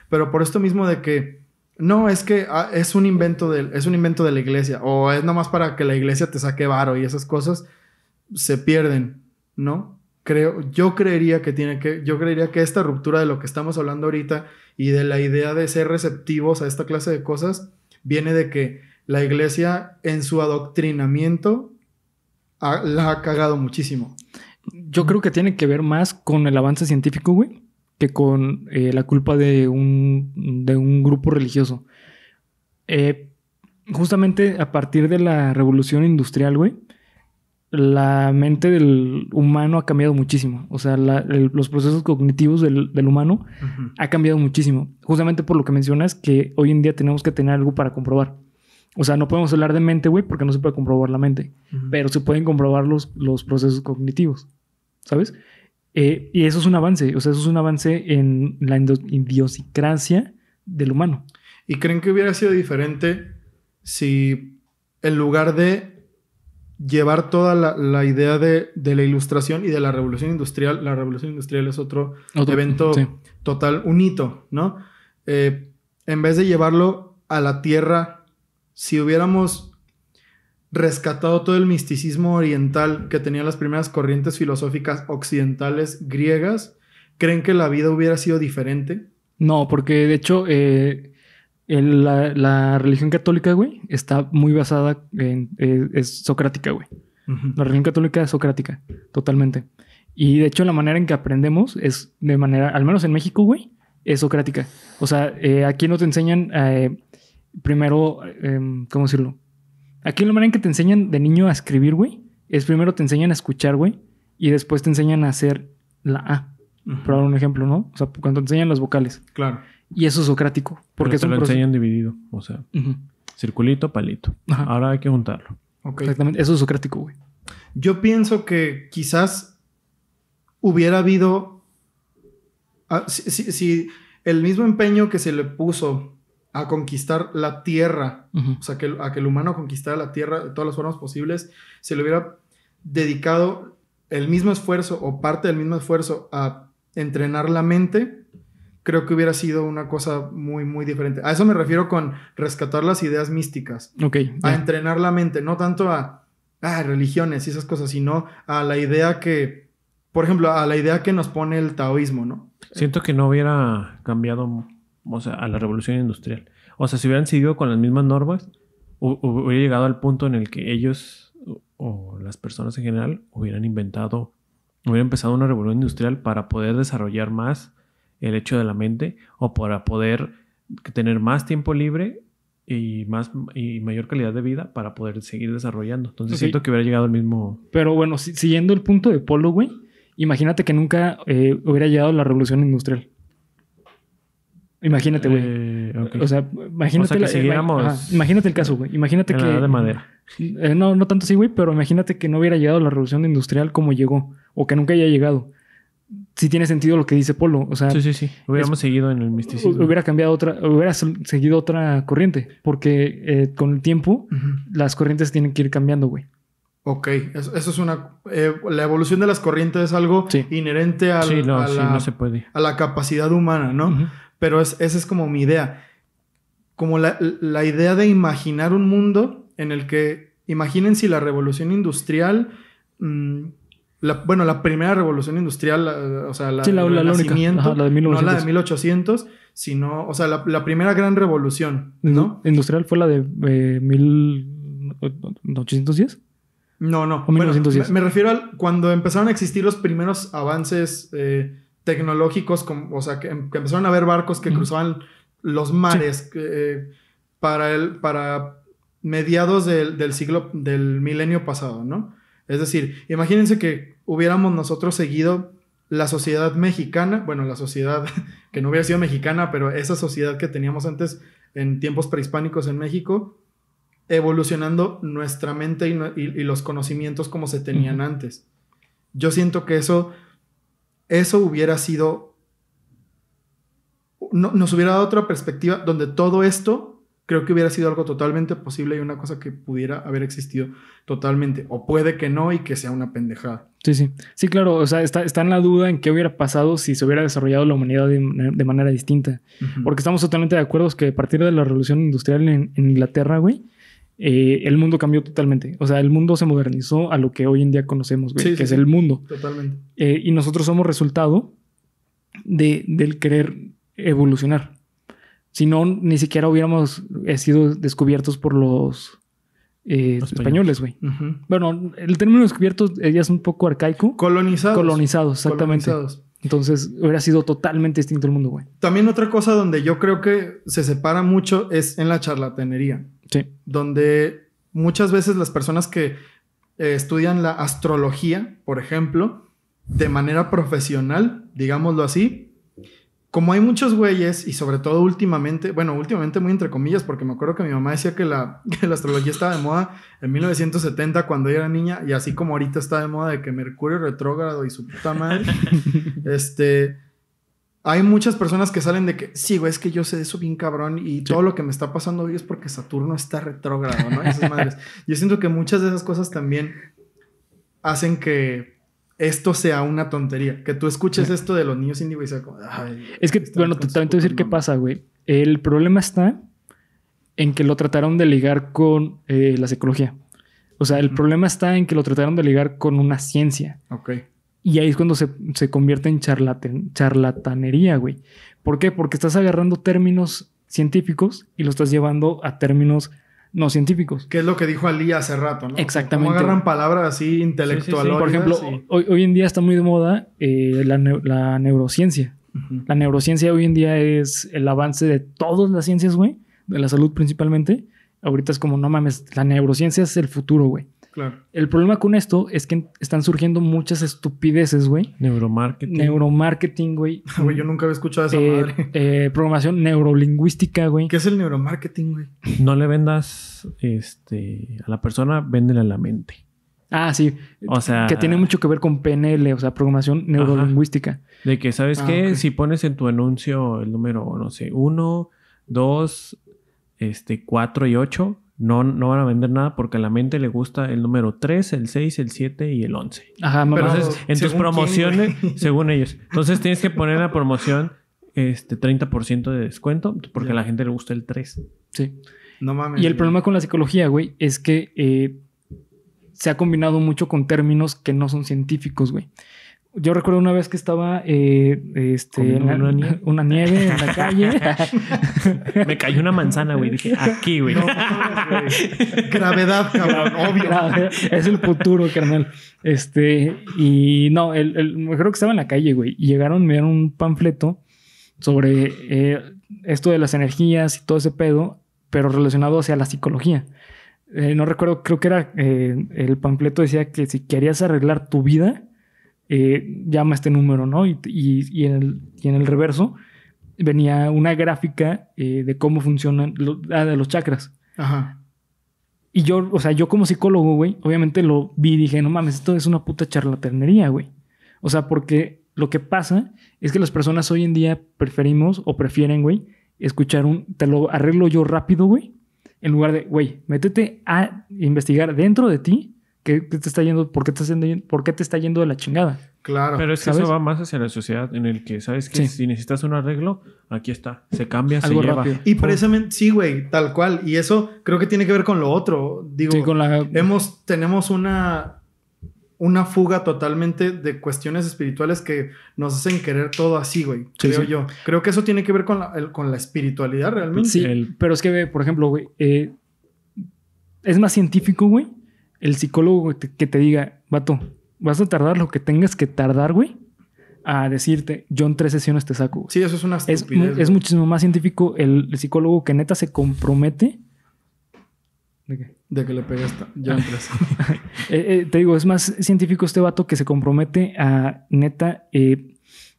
Pero por esto mismo de que no, es que ah, es, un invento de, es un invento de la iglesia o es nomás para que la iglesia te saque varo y esas cosas se pierden, ¿no? Creo, yo creería que tiene que, yo creería que esta ruptura de lo que estamos hablando ahorita y de la idea de ser receptivos a esta clase de cosas viene de que la iglesia en su adoctrinamiento ha- la ha cagado muchísimo. Yo creo que tiene que ver más con el avance científico, güey, que con eh, la culpa de un, de un grupo religioso. Eh, justamente a partir de la revolución industrial, güey, la mente del humano ha cambiado muchísimo. O sea, la- el- los procesos cognitivos del, del humano ha cambiado muchísimo. Justamente por lo que mencionas que hoy en día tenemos que tener algo para comprobar. O sea, no podemos hablar de mente, güey, porque no se puede comprobar la mente pero se pueden comprobar los, los procesos cognitivos, ¿sabes? Eh, y eso es un avance, o sea, eso es un avance en la idiosincrasia del humano. ¿Y creen que hubiera sido diferente si en lugar de llevar toda la, la idea de, de la ilustración y de la revolución industrial, la revolución industrial es otro, Otro- evento sí. total, un hito, ¿no? Eh, en vez de llevarlo a la tierra, si hubiéramos rescatado todo el misticismo oriental que tenían las primeras corrientes filosóficas occidentales griegas, ¿creen que la vida hubiera sido diferente? No, porque de hecho eh, el- la, la religión católica, güey, está muy basada en... eh, es socrática, güey. La religión católica es socrática, totalmente. Y de hecho la manera en que aprendemos es de manera, al menos en México, güey, es socrática. O sea, eh, aquí no te enseñan eh, primero, em, ¿cómo decirlo? Aquí la manera en que te enseñan de niño a escribir, güey, es primero te enseñan a escuchar, güey, y después te enseñan a hacer la A. Por dar un ejemplo, ¿no? O sea, cuando te enseñan las vocales. Claro. Y eso es socrático. Porque es te un lo proceso. enseñan dividido. O sea, circulito, palito. Ajá. Ahora hay que juntarlo. Exactamente. Eso es socrático, güey. Yo pienso que quizás hubiera habido. ah, si, si- si el mismo empeño que se le puso a conquistar la tierra, o sea, que, el- a que el humano conquistara la tierra de todas las formas posibles, se le hubiera dedicado el mismo esfuerzo o parte del mismo esfuerzo a entrenar la mente, creo que hubiera sido una cosa muy, muy diferente. A eso me refiero con rescatar las ideas místicas Ok. a entrenar la mente, no tanto a religiones y esas cosas, sino a la idea que, por ejemplo, a la idea que nos pone el taoísmo, ¿no? Siento que no hubiera cambiado, o sea, a la revolución industrial. O sea, si hubieran seguido con las mismas normas, hu- hu- hubiera llegado al punto en el que ellos o, o las personas en general hubieran inventado, hubieran empezado una revolución industrial para poder desarrollar más el hecho de la mente o para poder tener más tiempo libre y más y mayor calidad de vida para poder seguir desarrollando. Entonces siento que hubiera llegado al mismo Pero bueno, si- siguiendo el punto de Polo, güey, imagínate que nunca eh, hubiera llegado la revolución industrial. Imagínate, güey. Eh. O sea, imagínate, O sea, que la- siguiéramos ajá, imagínate el caso, güey. Imagínate en que. la edad de madera. Eh, no, no tanto así, güey, pero imagínate que no hubiera llegado la revolución industrial como llegó, o que nunca haya llegado. Sí tiene sentido lo que dice Polo. O sea, Sí, sí, sí. Hubiéramos seguido en el misticismo. hu- hubiera cambiado otra, hubiera seguido otra corriente, porque eh, con el tiempo las corrientes tienen que ir cambiando, güey. Ok, eso, eso es una... eh, la evolución de las corrientes es algo Sí. inherente al- Sí, no, a, sí, la, no se puede. a la capacidad humana, ¿no? Pero es, esa es como mi idea. Como la, la idea de imaginar un mundo en el que, imaginen si la revolución industrial, mm, la- bueno, la primera revolución industrial, la- o sea, la, Sí, Ajá, la de no la 1900. de 1800, sino, o sea, la, primera gran revolución, ¿no? Industrial fue la de eh, 1810. No, no. O 1910. me, me refiero a cuando empezaron a existir los primeros avances eh, tecnológicos, o sea, que, em- que empezaron a haber barcos que cruzaban los mares eh, para, el, para mediados del, del siglo, del milenio pasado, ¿no? Es decir, imagínense que hubiéramos nosotros seguido la sociedad mexicana, bueno, la sociedad que no hubiera sido mexicana, pero esa sociedad que teníamos antes en tiempos prehispánicos en México, evolucionando nuestra mente y, nue- y- y los conocimientos como se tenían antes. Yo siento que eso, eso hubiera sido, no- nos hubiera dado otra perspectiva donde todo esto creo que hubiera sido algo totalmente posible y una cosa que pudiera haber existido totalmente. O puede que no y que sea una pendejada. Sí, sí. Sí, claro. O sea, está, está en la duda en qué hubiera pasado si se hubiera desarrollado la humanidad de, de manera distinta. Porque estamos totalmente de acuerdo que a partir de la revolución industrial en, en Inglaterra, güey, eh, el mundo cambió totalmente. O sea, el mundo se modernizó a lo que hoy en día conocemos, güey, Sí, que sí, es sí. el mundo. Totalmente. Eh, y nosotros somos resultado de, del querer evolucionar. Si no, ni siquiera hubiéramos eh, sido descubiertos por los, eh, Los españoles, güey. Bueno, el término descubiertos eh, ya es un poco arcaico. Colonizados. Colonizados, exactamente. Colonizados. Entonces hubiera sido totalmente distinto el mundo, güey. También otra cosa donde yo creo que se separa mucho es en la charlatanería. Sí. donde muchas veces las personas que eh, estudian la astrología, por ejemplo, de manera profesional, digámoslo así, como hay muchos güeyes, y sobre todo últimamente, bueno, últimamente muy entre comillas, porque me acuerdo que mi mamá decía que la, que la astrología estaba de moda en 1970 cuando ella era niña, y así como ahorita está de moda de que Mercurio retrógrado y su puta madre, este... Hay muchas personas que salen de que, sí, güey, es que yo sé eso bien cabrón y todo lo que me está pasando hoy es porque Saturno está retrógrado, ¿no? Esas madres. Yo siento que muchas de esas cosas también hacen que esto sea una tontería. Que tú escuches Sí. esto de los niños índigo y sea como, ay, Es que, bueno, te- también te voy a decir qué pasa, güey. El problema está en que lo trataron de ligar con eh, la psicología. O sea, el problema está en que lo trataron de ligar con una ciencia. Ok. Y ahí es cuando se, se convierte en charlatan- charlatanería, güey. ¿Por qué? Porque estás agarrando términos científicos y lo estás llevando a términos no científicos. ¿Qué es lo que dijo Ali hace rato, no? Exactamente. Como agarran palabras así intelectuales. Por ejemplo, hoy, hoy en día está muy de moda eh, la neurociencia. La neurociencia hoy en día es el avance de todas las ciencias, güey. De la salud principalmente. Ahorita es como, no mames, la neurociencia es el futuro, güey. Claro. El problema con esto es que están surgiendo muchas estupideces, güey. Neuromarketing. Neuromarketing, güey. Güey, yo nunca había escuchado esa Eh, madre. eh, programación neurolingüística, güey. ¿Qué es el neuromarketing, güey? No le vendas este, a la persona, véndele a la mente. Ah, sí. O sea- Que tiene mucho que ver con PNL, o sea, programación neurolingüística. De que, ¿sabes Ah, qué? Si pones en tu anuncio el número, no sé, 1, 2, este, 4 y 8, no, no van a vender nada porque a la mente le gusta el número 3, el 6, el 7 y el 11. Ajá, mamá. Pero- Entonces, en tus ¿según quién, promociones, según ellos. Entonces tienes que poner en la promoción este 30% de descuento porque a la gente le gusta el 3. sí. No mames. Y el güey. problema con la psicología, güey, es que eh, se ha combinado mucho con términos que no son científicos, güey. Yo recuerdo una vez que estaba eh, este, en la- una nieve. una nieve en la calle. Me cayó una manzana, güey. Dije, aquí, güey. No. Gravedad, cabrón, obvio. Es el futuro, carnal. Este, y no, el, el- me creo que estaba en la calle, güey. Y llegaron, me dieron un panfleto sobre eh, esto de las energías y todo ese pedo, pero relacionado hacia la psicología. Eh, no recuerdo, creo que era eh, el panfleto decía que si querías arreglar tu vida, eh, llama este número, ¿no? Y, y- y en, el, y en el reverso venía una gráfica eh, de cómo funcionan lo- ah, de los chakras. Ajá. Y yo, o sea, yo como psicólogo, güey, obviamente lo vi y dije, no mames, esto es una puta charlatanería, güey. O sea, porque lo que pasa es que las personas hoy en día preferimos o prefieren, güey, escuchar un, te lo arreglo yo rápido, güey, en lugar de, güey, métete a investigar dentro de ti qué, qué te está yendo, por qué te está yendo, por qué te está yendo de la chingada. Claro. Pero es que ¿Sabes? eso va más hacia la sociedad en el que, ¿sabes qué? Sí. Si necesitas un arreglo, aquí está. Se cambia, Algo se lleva. rápido. y precisamente, sí, güey, tal cual. Y eso creo que tiene que ver con lo otro. Digo, Sí, con la... hemos, tenemos una, una fuga totalmente de cuestiones espirituales que nos hacen querer todo así, güey. Sí, creo sí. yo. Creo que eso tiene que ver con la, el- con la espiritualidad realmente. Sí, El- pero es que, ve, por ejemplo, güey, eh, es más científico, güey, el psicólogo que te diga, vato, vas a tardar lo que tengas que tardar, güey, a decirte, yo en tres sesiones te saco. güey". Sí, eso es una Es, estupidez. es muchísimo más científico el, el psicólogo que neta se compromete. ¿De qué? De que le pegues ya entras. Eh, eh, te digo, es más científico este vato que se compromete a neta eh,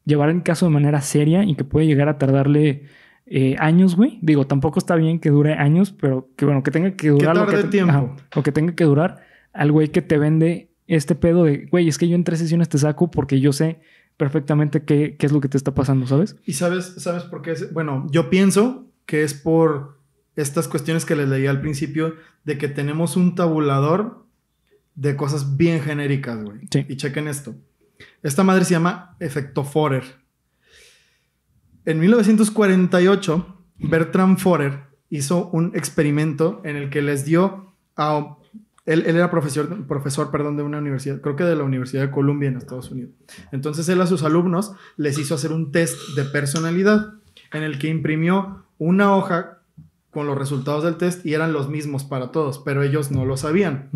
llevar el caso de manera seria y que puede llegar a tardarle eh, años, güey. Digo, tampoco está bien que dure años, pero que bueno, que tenga que durar lo tarde que te- tiempo. ajá, o que tenga que durar al güey que te vende este pedo de, güey, es que yo en tres sesiones te saco porque yo sé perfectamente qué, qué es lo que te está pasando, ¿sabes? ¿Y sabes, sabes por qué? es? Bueno, yo pienso que es por estas cuestiones que les leí al principio de que tenemos un tabulador de cosas bien genéricas, güey. Sí. Y chequen esto. Esta madre se llama efecto Forer. En 1948, Bertram Forer hizo un experimento en el que les dio a... Él, él era profesor, profesor perdón, de una universidad, creo que de la Universidad de Columbia en Estados Unidos. Entonces él a sus alumnos les hizo hacer un test de personalidad en el que imprimió una hoja con los resultados del test y eran los mismos para todos, pero ellos no lo sabían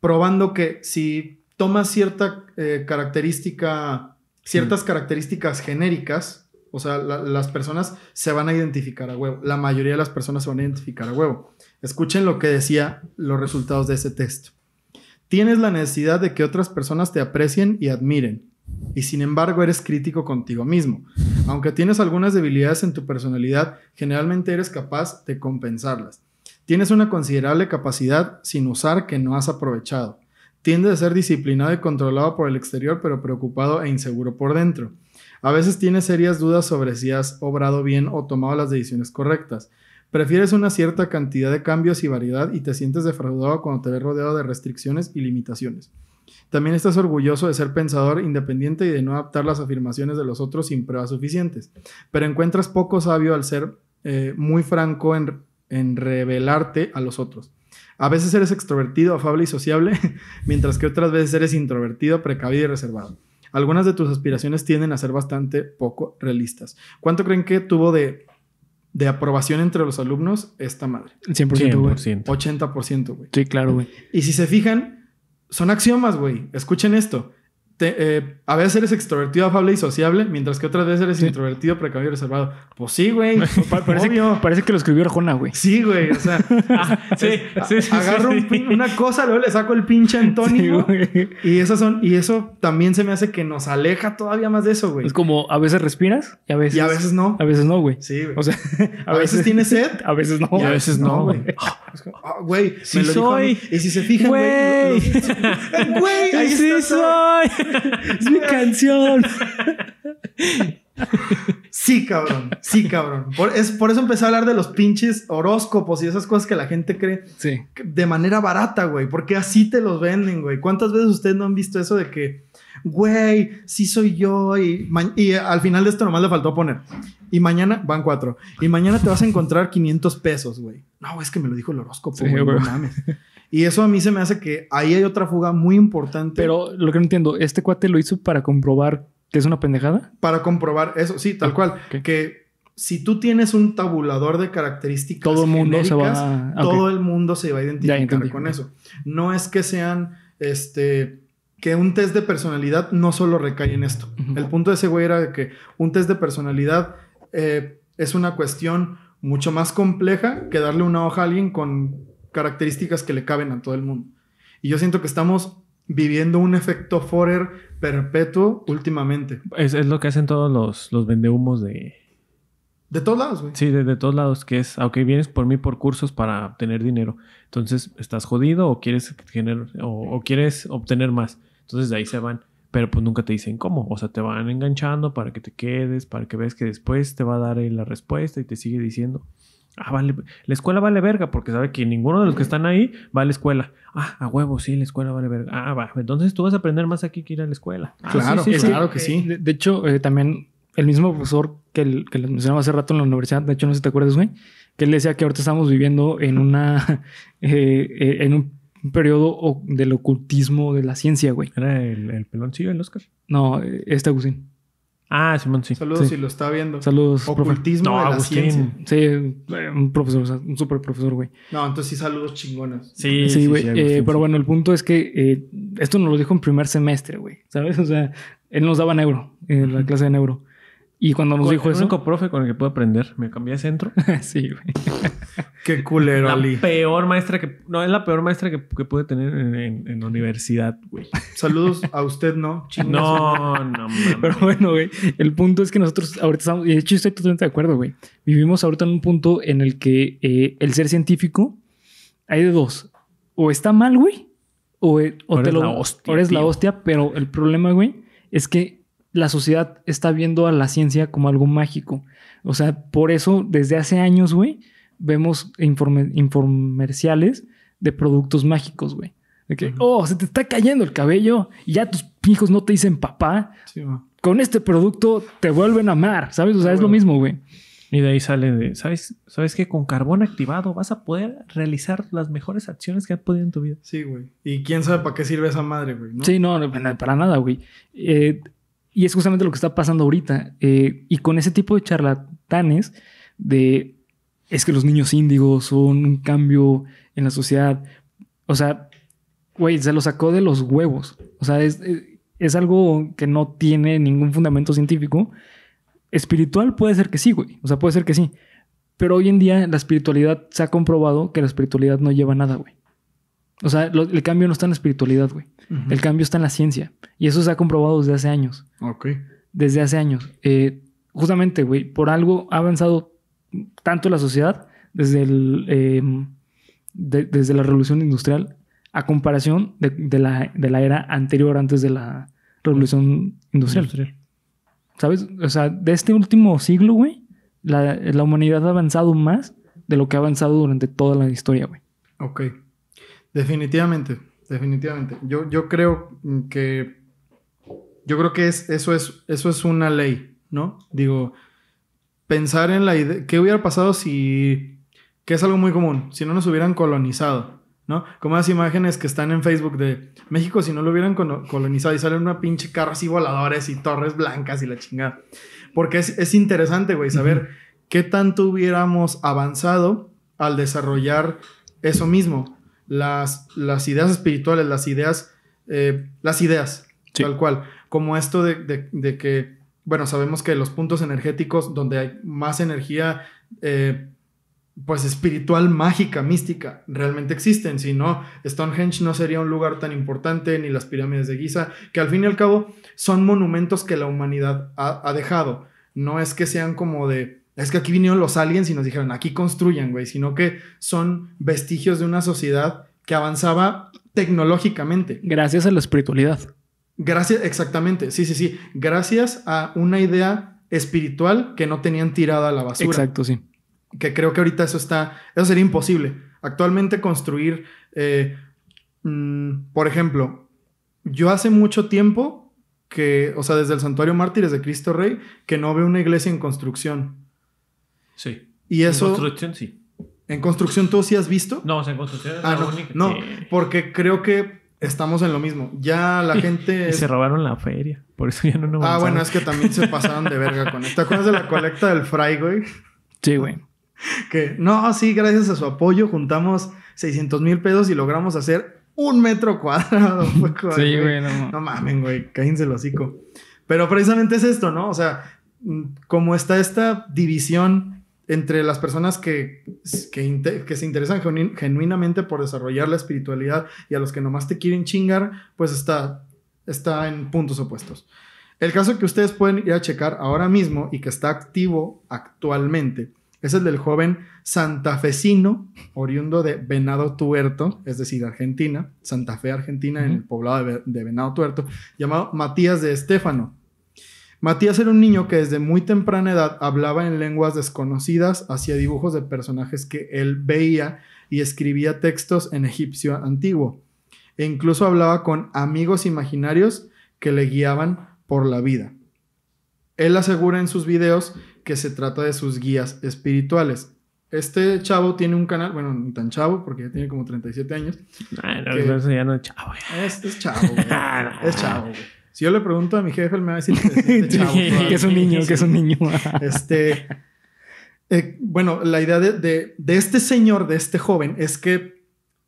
probando que si tomas cierta eh, característica, ciertas características genéricas, o sea, la- las personas se van a identificar a huevo. La mayoría de las personas se van a identificar a huevo. Escuchen lo que decía los resultados de ese test. Tienes la necesidad de que otras personas te aprecien y admiren. Y sin embargo eres crítico contigo mismo. Aunque tienes algunas debilidades en tu personalidad, generalmente eres capaz de compensarlas. Tienes una considerable capacidad sin usar que no has aprovechado. Tiendes a ser disciplinado y controlado por el exterior, pero preocupado e inseguro por dentro. A veces tienes serias dudas sobre si has obrado bien o tomado las decisiones correctas. Prefieres una cierta cantidad de cambios y variedad y te sientes defraudado cuando te ves rodeado de restricciones y limitaciones. También estás orgulloso de ser pensador independiente y de no adaptar las afirmaciones de los otros sin pruebas suficientes. Pero encuentras poco sabio al ser eh, muy franco en, en revelarte a los otros. A veces eres extrovertido, afable y sociable, mientras que otras veces eres introvertido, precavido y reservado. Algunas de tus aspiraciones tienden a ser bastante poco realistas. ¿Cuánto creen que tuvo de, de aprobación entre los alumnos esta madre? El 100%, güey. 100%. 80%, güey. Sí, claro, güey. Y si se fijan, son axiomas, güey. Escuchen esto. Te- eh, a veces eres extrovertido, afable y sociable, mientras que otras veces eres Sí. introvertido, precavido y reservado. Pues sí, güey. Pa- Parece, Obvio. parece que lo escribió Arjona, güey. Sí, güey. O sea, sí, es- sí, sí, agarro un una cosa, luego le saco el pinche antónimo. y esas son, y eso también se me hace que nos aleja todavía más de eso, güey. Es como a veces respiras y a veces, Y a veces no. a veces no, güey. Sí, güey. O sea, a, veces tienes sed. a veces no. Y a veces no, güey. güey. Es como, ah, Güey, Sí me lo dijo a mí. soy. Y si se fijan, güey. Güey. ahí ¡Sí está soy! Es mi canción. Sí, cabrón. Sí, cabrón. Por, es, por eso empecé a hablar de los pinches horóscopos y esas cosas que la gente cree Sí. de manera barata, güey. Porque así te los venden, güey. ¿Cuántas veces ustedes no han visto eso de que, güey, sí soy yo? Y, y al final de esto nomás le faltó poner. Y mañana, van cuatro. Y mañana te vas a encontrar 500 pesos, güey. No, es que me lo dijo el horóscopo, Sí, güey. no güey. mames. Y eso a mí se me hace que ahí hay otra fuga muy importante. Pero lo que no entiendo, ¿este cuate lo hizo para comprobar que es una pendejada? Para comprobar eso, sí, tal cual. Que si tú tienes un tabulador de características Todo el mundo se va a- ah, todo el mundo se va a identificar entendí. con eso. No es que sean, este, que un test de personalidad no solo recae en esto. El punto de ese güey era que un test de personalidad eh, es una cuestión mucho más compleja que darle una hoja a alguien con características que le caben a todo el mundo. Y yo siento que estamos viviendo un efecto Forer perpetuo últimamente. Es, es lo que hacen todos los, los vendehumos de... De todos lados, güey. Sí, de, de todos lados, que es, aunque vienes por mí por cursos para obtener dinero. Entonces, ¿estás jodido o quieres, generar, o, o quieres obtener más? Entonces, de ahí se van. Pero pues nunca te dicen cómo. O sea, te van enganchando para que te quedes, para que veas que después te va a dar ahí la respuesta y te sigue diciendo. Ah, vale, la escuela vale verga, porque sabe que ninguno de los que están ahí va a la escuela. Ah, a huevo, sí, la escuela vale verga. Ah, va, entonces tú vas a aprender más aquí que ir a la escuela. Ah, Claro, sí, sí, sí. claro que sí. De, de hecho, eh, también el mismo profesor que, el- que les mencionaba hace rato en la universidad, de hecho, no sé si te acuerdas, güey, que él decía que ahorita estamos viviendo en una. eh, eh, en un periodo o- del ocultismo de la ciencia, güey. Era el, el peloncillo, el Oscar. No, eh, este Agustín. Ah, Simón, sí. Saludos Sí. si lo está viendo. Saludos, profe. Ocultismo No, de la Agustín. ciencia. Sí, eh, un profesor, o sea, un super profesor, güey. No, entonces sí, saludos chingones. Sí, Sí, güey. Agustín, Eh, pero sí. bueno, el punto es que eh, esto nos lo dijo en primer semestre, güey. ¿Sabes? O sea, él nos daba neuro, en la clase de neuro. Y cuando nos dijo el eso. único profe con el que puedo aprender. Me cambié de centro. sí, güey. Qué culero, la Ali. peor maestra que... No, es la peor maestra que, que pude tener en, en- en la universidad, güey. Saludos a usted, ¿no? Chingas. No, no mames. Pero bueno, güey, el punto es que nosotros ahorita estamos, y de hecho estoy totalmente de acuerdo, güey. Vivimos ahorita en un punto en el que eh, el ser científico hay de dos. O está mal, güey, o, eh, o O te eres lo. la hostia, o eres la hostia, pero el problema, güey, es que la sociedad está viendo a la ciencia como algo mágico. O sea, por eso desde hace años, güey, vemos informe- infomerciales de productos mágicos, güey. De que, oh, se te está cayendo el cabello y ya tus hijos no te dicen papá Sí, con este producto te vuelven a amar, ¿sabes? O sea, es lo mismo, güey. Y de ahí sale de... ¿Sabes, ¿Sabes que Con carbón activado vas a poder realizar las mejores acciones que has podido en tu vida. Sí, güey. Y quién sabe para qué sirve esa madre, güey, ¿no? Sí, no, para nada, güey. Eh, y es justamente lo que está pasando ahorita. Eh, y con ese tipo de charlatanes de es que los niños índigos son un cambio en la sociedad. O sea, güey, se lo sacó de los huevos. O sea, es, es- es algo que no tiene ningún fundamento científico. Espiritual puede ser que sí, güey. O sea, puede ser que sí. Pero hoy en día la espiritualidad se ha comprobado que la espiritualidad no lleva nada, güey. O sea, lo- el cambio no está en la espiritualidad, güey. El cambio está en la ciencia. Y eso se ha comprobado desde hace años. Ok. Desde hace años. Eh, justamente, güey, por algo ha avanzado tanto la sociedad desde, el, eh, de- desde la revolución industrial a comparación de, de la, de la era anterior, antes de la revolución industrial. ¿Sabes? O sea, de este último siglo, güey, la, la humanidad ha avanzado más de lo que ha avanzado durante toda la historia, güey. Ok. Definitivamente, definitivamente. Yo, yo creo que. Yo creo que es, eso, es, eso es una ley, ¿no? Digo, pensar en la idea. ¿Qué hubiera pasado si. que es algo muy común, si no nos hubieran colonizado, ¿no? Como las imágenes que están en Facebook de México, si no lo hubieran colonizado y salen una pinche carro así voladores y torres blancas y la chingada. Porque es, es interesante, güey, saber qué tanto hubiéramos avanzado al desarrollar eso mismo. Las, las ideas espirituales, las ideas, eh, las ideas, Sí. tal cual. Como esto de, de- de que, bueno, sabemos que los puntos energéticos donde hay más energía, eh, pues espiritual, mágica, mística, realmente existen. Si no, Stonehenge no sería un lugar tan importante, ni las pirámides de Giza, que al fin y al cabo son monumentos que la humanidad ha, ha dejado. No es que sean como de, es que aquí vinieron los aliens y nos dijeron, aquí construyan, güey, sino que son vestigios de una sociedad que avanzaba tecnológicamente. Gracias a la espiritualidad. Gracias, exactamente, sí, sí, sí. Gracias a una idea espiritual que no tenían tirada a la basura. Exacto, sí. Que creo que ahorita eso está, eso sería imposible. Actualmente construir, eh, mm, por ejemplo, yo hace mucho tiempo que, o sea, desde el Santuario Mártires de Cristo Rey, que no veo una iglesia en construcción. Sí. Y En eso, construcción, sí. ¿En construcción tú sí has visto? No, o sea, en construcción es Ah, la no, única no, que- porque creo que estamos en lo mismo. Ya la gente... Y se robaron la feria. Por eso ya no nos Ah, bueno, es que también se pasaron de verga con esto. ¿Te acuerdas de la colecta del Fry, güey? Sí, güey. Que, no, sí, gracias a su apoyo juntamos 600 mil pesos y logramos hacer un metro cuadrado. Sí, güey, no. No mamen, güey, cállense el hocico. Pero precisamente es esto, ¿no? O sea, mm, como está esta división entre las personas que, que, inte- que se interesan genu- genuinamente por desarrollar la espiritualidad y a los que nomás te quieren chingar, pues está, está en puntos opuestos. El caso que ustedes pueden ir a checar ahora mismo y que está activo actualmente es el del joven santafesino, oriundo de Venado Tuerto, es decir, Argentina, Santa Fe, Argentina, en el poblado de, de Venado Tuerto, llamado Matías de Estéfano. Matías era un niño que desde muy temprana edad hablaba en lenguas desconocidas, hacía dibujos de personajes que él veía y escribía textos en egipcio antiguo. E incluso hablaba con amigos imaginarios que le guiaban por la vida. Él asegura en sus videos que se trata de sus guías espirituales. Este chavo tiene un canal, bueno, ni tan chavo porque ya tiene como 37 años. Ay, no, que- eso ya no es chavo. ya. Es, es chavo, güey. Es chavo, güey. Si yo le pregunto a mi jefe, él me va a decir que es este chavo. que es un niño, que es un niño. Este, eh, bueno, la idea de, de- de este señor, de este joven, es que,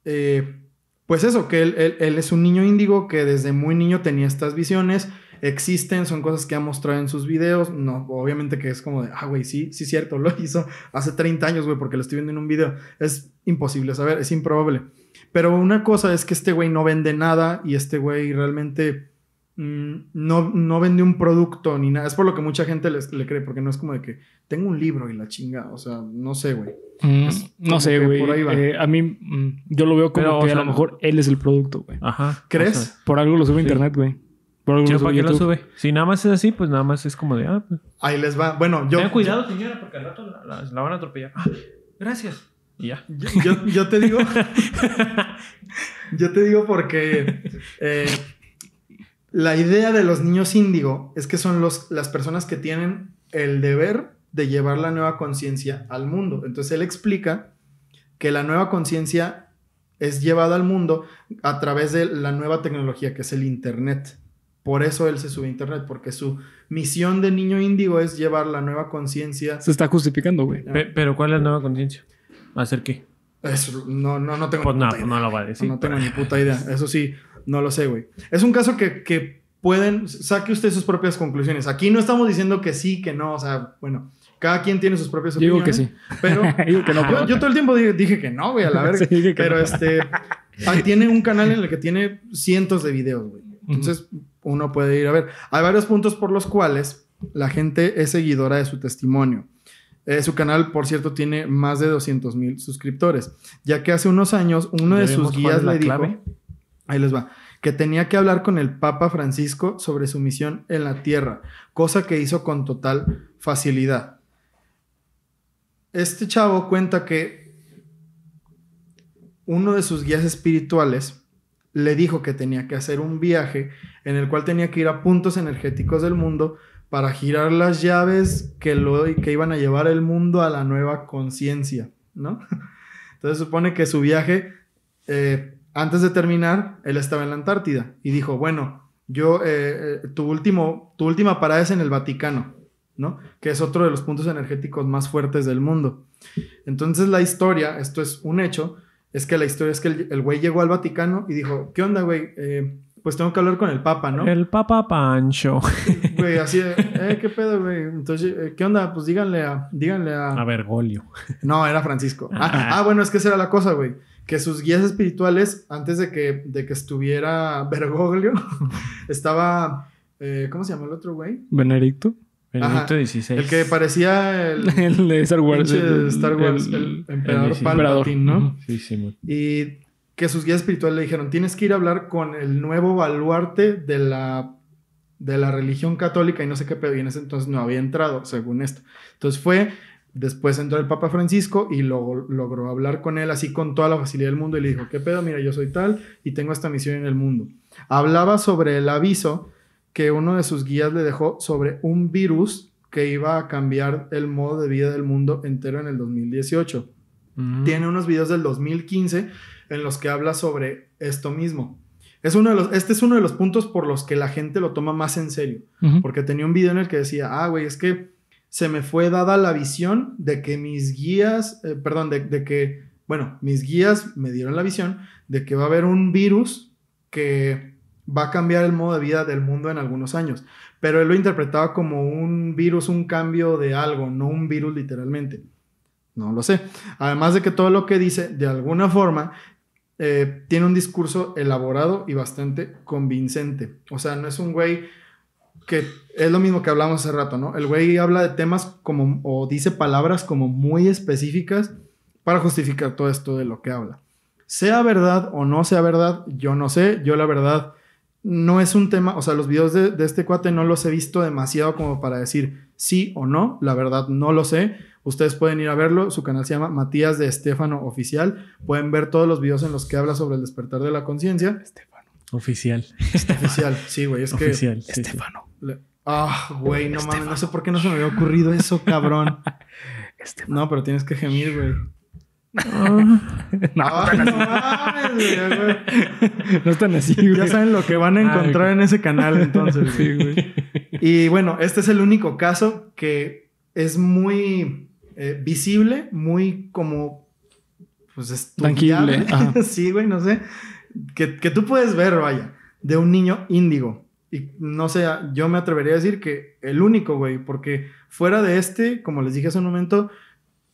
eh, pues eso, que él, él- él es un niño índigo que desde muy niño tenía estas visiones, existen, son cosas que ha mostrado en sus videos, no, obviamente que es como de, ah, güey, sí, sí, cierto, lo hizo hace 30 años, güey, porque lo estoy viendo en un video, es imposible saber, es improbable. Pero una cosa es que este güey no vende nada y este güey realmente no, no vende un producto ni nada. Es por lo que mucha gente les- le cree, porque no es como de que tengo un libro y la chinga. O sea, no sé, güey. Mm, no sé, güey. por ahí va. Eh, a mí, mm, yo lo veo como Pero, o que sea, a lo mejor él es el producto, güey. Ajá. ¿Crees? o sea, Por algo lo sube a Sí. internet, güey. Por algo ¿sí, lo ¿Para sube a qué lo YouTube. sube? Si nada más es así, pues nada más es como de, ah, pues. Ahí les va. Bueno, yo, Ten cuidado, señora, porque al rato la, la- la van a atropellar. Ah, gracias. Y ya. yo, yo- yo te digo. yo te digo porque eh, la idea de los niños índigo es que son los, las personas que tienen el deber de llevar la nueva conciencia al mundo. Entonces él explica que la nueva conciencia es llevada al mundo a través de la nueva tecnología que es el Internet. Por eso él se sube a Internet, porque su misión de niño índigo es llevar la nueva conciencia. Se está justificando, güey. Pe- pero ¿cuál es la nueva conciencia? ¿Hacer qué? Eso, no, no, no tengo Pues ni no, puta pues idea. no lo va a decir. no tengo ni puta idea. Eso sí, no lo sé, güey. Es un caso que, que pueden, saque usted sus propias conclusiones. Aquí no estamos diciendo que sí, que no, o sea, bueno, cada quien tiene sus propias Yo digo que opiniones. sí. Pero Digo que no, yo, todo el tiempo dije, dije que no, güey, a la verga. Sí, dije que pero no. este, ahí tiene un canal en el que tiene cientos de videos, güey. Entonces, uno puede ir a ver. Hay varios puntos por los cuales la gente es seguidora de su testimonio. Eh, su canal, por cierto, tiene más de 200 mil suscriptores, ya que hace unos años uno de ¿Ya sus guías le dijo, clave? Ahí les va, que tenía que hablar con el Papa Francisco sobre su misión en la tierra, cosa que hizo con total facilidad. Este chavo cuenta que uno de sus guías espirituales le dijo que tenía que hacer un viaje en el cual tenía que ir a puntos energéticos del mundo para girar las llaves que, lo, que iban a llevar el mundo a la nueva conciencia, ¿no? Entonces supone que su viaje, eh, antes de terminar, él estaba en la Antártida y dijo, bueno, yo, eh, eh, tu, último, tu última parada es en el Vaticano, ¿no? Que es otro de los puntos energéticos más fuertes del mundo. Entonces la historia, esto es un hecho, es que la historia es que el el güey llegó al Vaticano y dijo, ¿qué onda, güey? Eh, pues tengo que hablar con el Papa, ¿no? El Papa Pancho. Güey, así de, eh, ¿qué pedo, güey? Entonces, eh, ¿qué onda? Pues díganle a, díganle a... A Bergoglio. No, era Francisco. Ah, ah, bueno, es que esa era la cosa, güey. Que sus guías espirituales, antes de que, de que estuviera Bergoglio, estaba... eh, ¿Cómo se llama el otro, güey? Benedicto. Benedicto XVI. El que parecía el... El de Star Wars. el- Star Wars, el- el, emperador Palpatine, ¿no? Sí, sí, muy- Y que sus guías espirituales le dijeron, tienes que ir a hablar con el nuevo baluarte de la, de la religión católica y no sé qué pedo. Y en ese entonces no había entrado, según esto. Entonces fue, después entró el Papa Francisco y lo- logró hablar con él así con toda la facilidad del mundo y le dijo, ¿qué pedo? Mira, yo soy tal y tengo esta misión en el mundo. Hablaba sobre el aviso que uno de sus guías le dejó sobre un virus que iba a cambiar el modo de vida del mundo entero en el 2018. Mm. Tiene unos videos del 2015 en los que habla sobre esto mismo. Es uno de los, este es uno de los puntos por los que la gente lo toma más en serio. Porque tenía un video en el que decía, ah, güey, es que se me fue dada la visión de que mis guías, eh, perdón, de, de que, bueno, mis guías me dieron la visión de que va a haber un virus que va a cambiar el modo de vida del mundo en algunos años. Pero él lo interpretaba como un virus, un cambio de algo, no un virus literalmente. No lo sé. Además de que todo lo que dice, de alguna forma, eh, tiene un discurso elaborado y bastante convincente. O sea, no es un güey que es lo mismo que hablamos hace rato, ¿no? El güey habla de temas como, o dice palabras como muy específicas para justificar todo esto de lo que habla. Sea verdad o no sea verdad, yo no sé. Yo la verdad no es un tema, o sea, los videos de, de este cuate no los he visto demasiado como para decir sí o no. La verdad no lo sé. Ustedes pueden ir a verlo. Su canal se llama Matías de Estefano Oficial. Pueden ver todos los videos en los que habla sobre el despertar de la conciencia. Oficial. Oficial, sí, güey. Es que Oficial. sí, sí. Estefano. Ah, güey, no mames, no sé por qué no se me había ocurrido eso, cabrón. Estefano. No, pero tienes que gemir, güey. No, Ay, no mames, güey, no es tan así, güey. Ya saben lo que van a encontrar en ese canal, entonces. Sí, güey. Y bueno, este es el único caso que es muy eh, visible, muy como. Pues estudiable. Tangible, sí, güey, no sé. Que, que tú puedes ver, vaya, de un niño índigo. Y no sé, yo me atrevería a decir que el único, güey, porque fuera de este, como les dije hace un momento,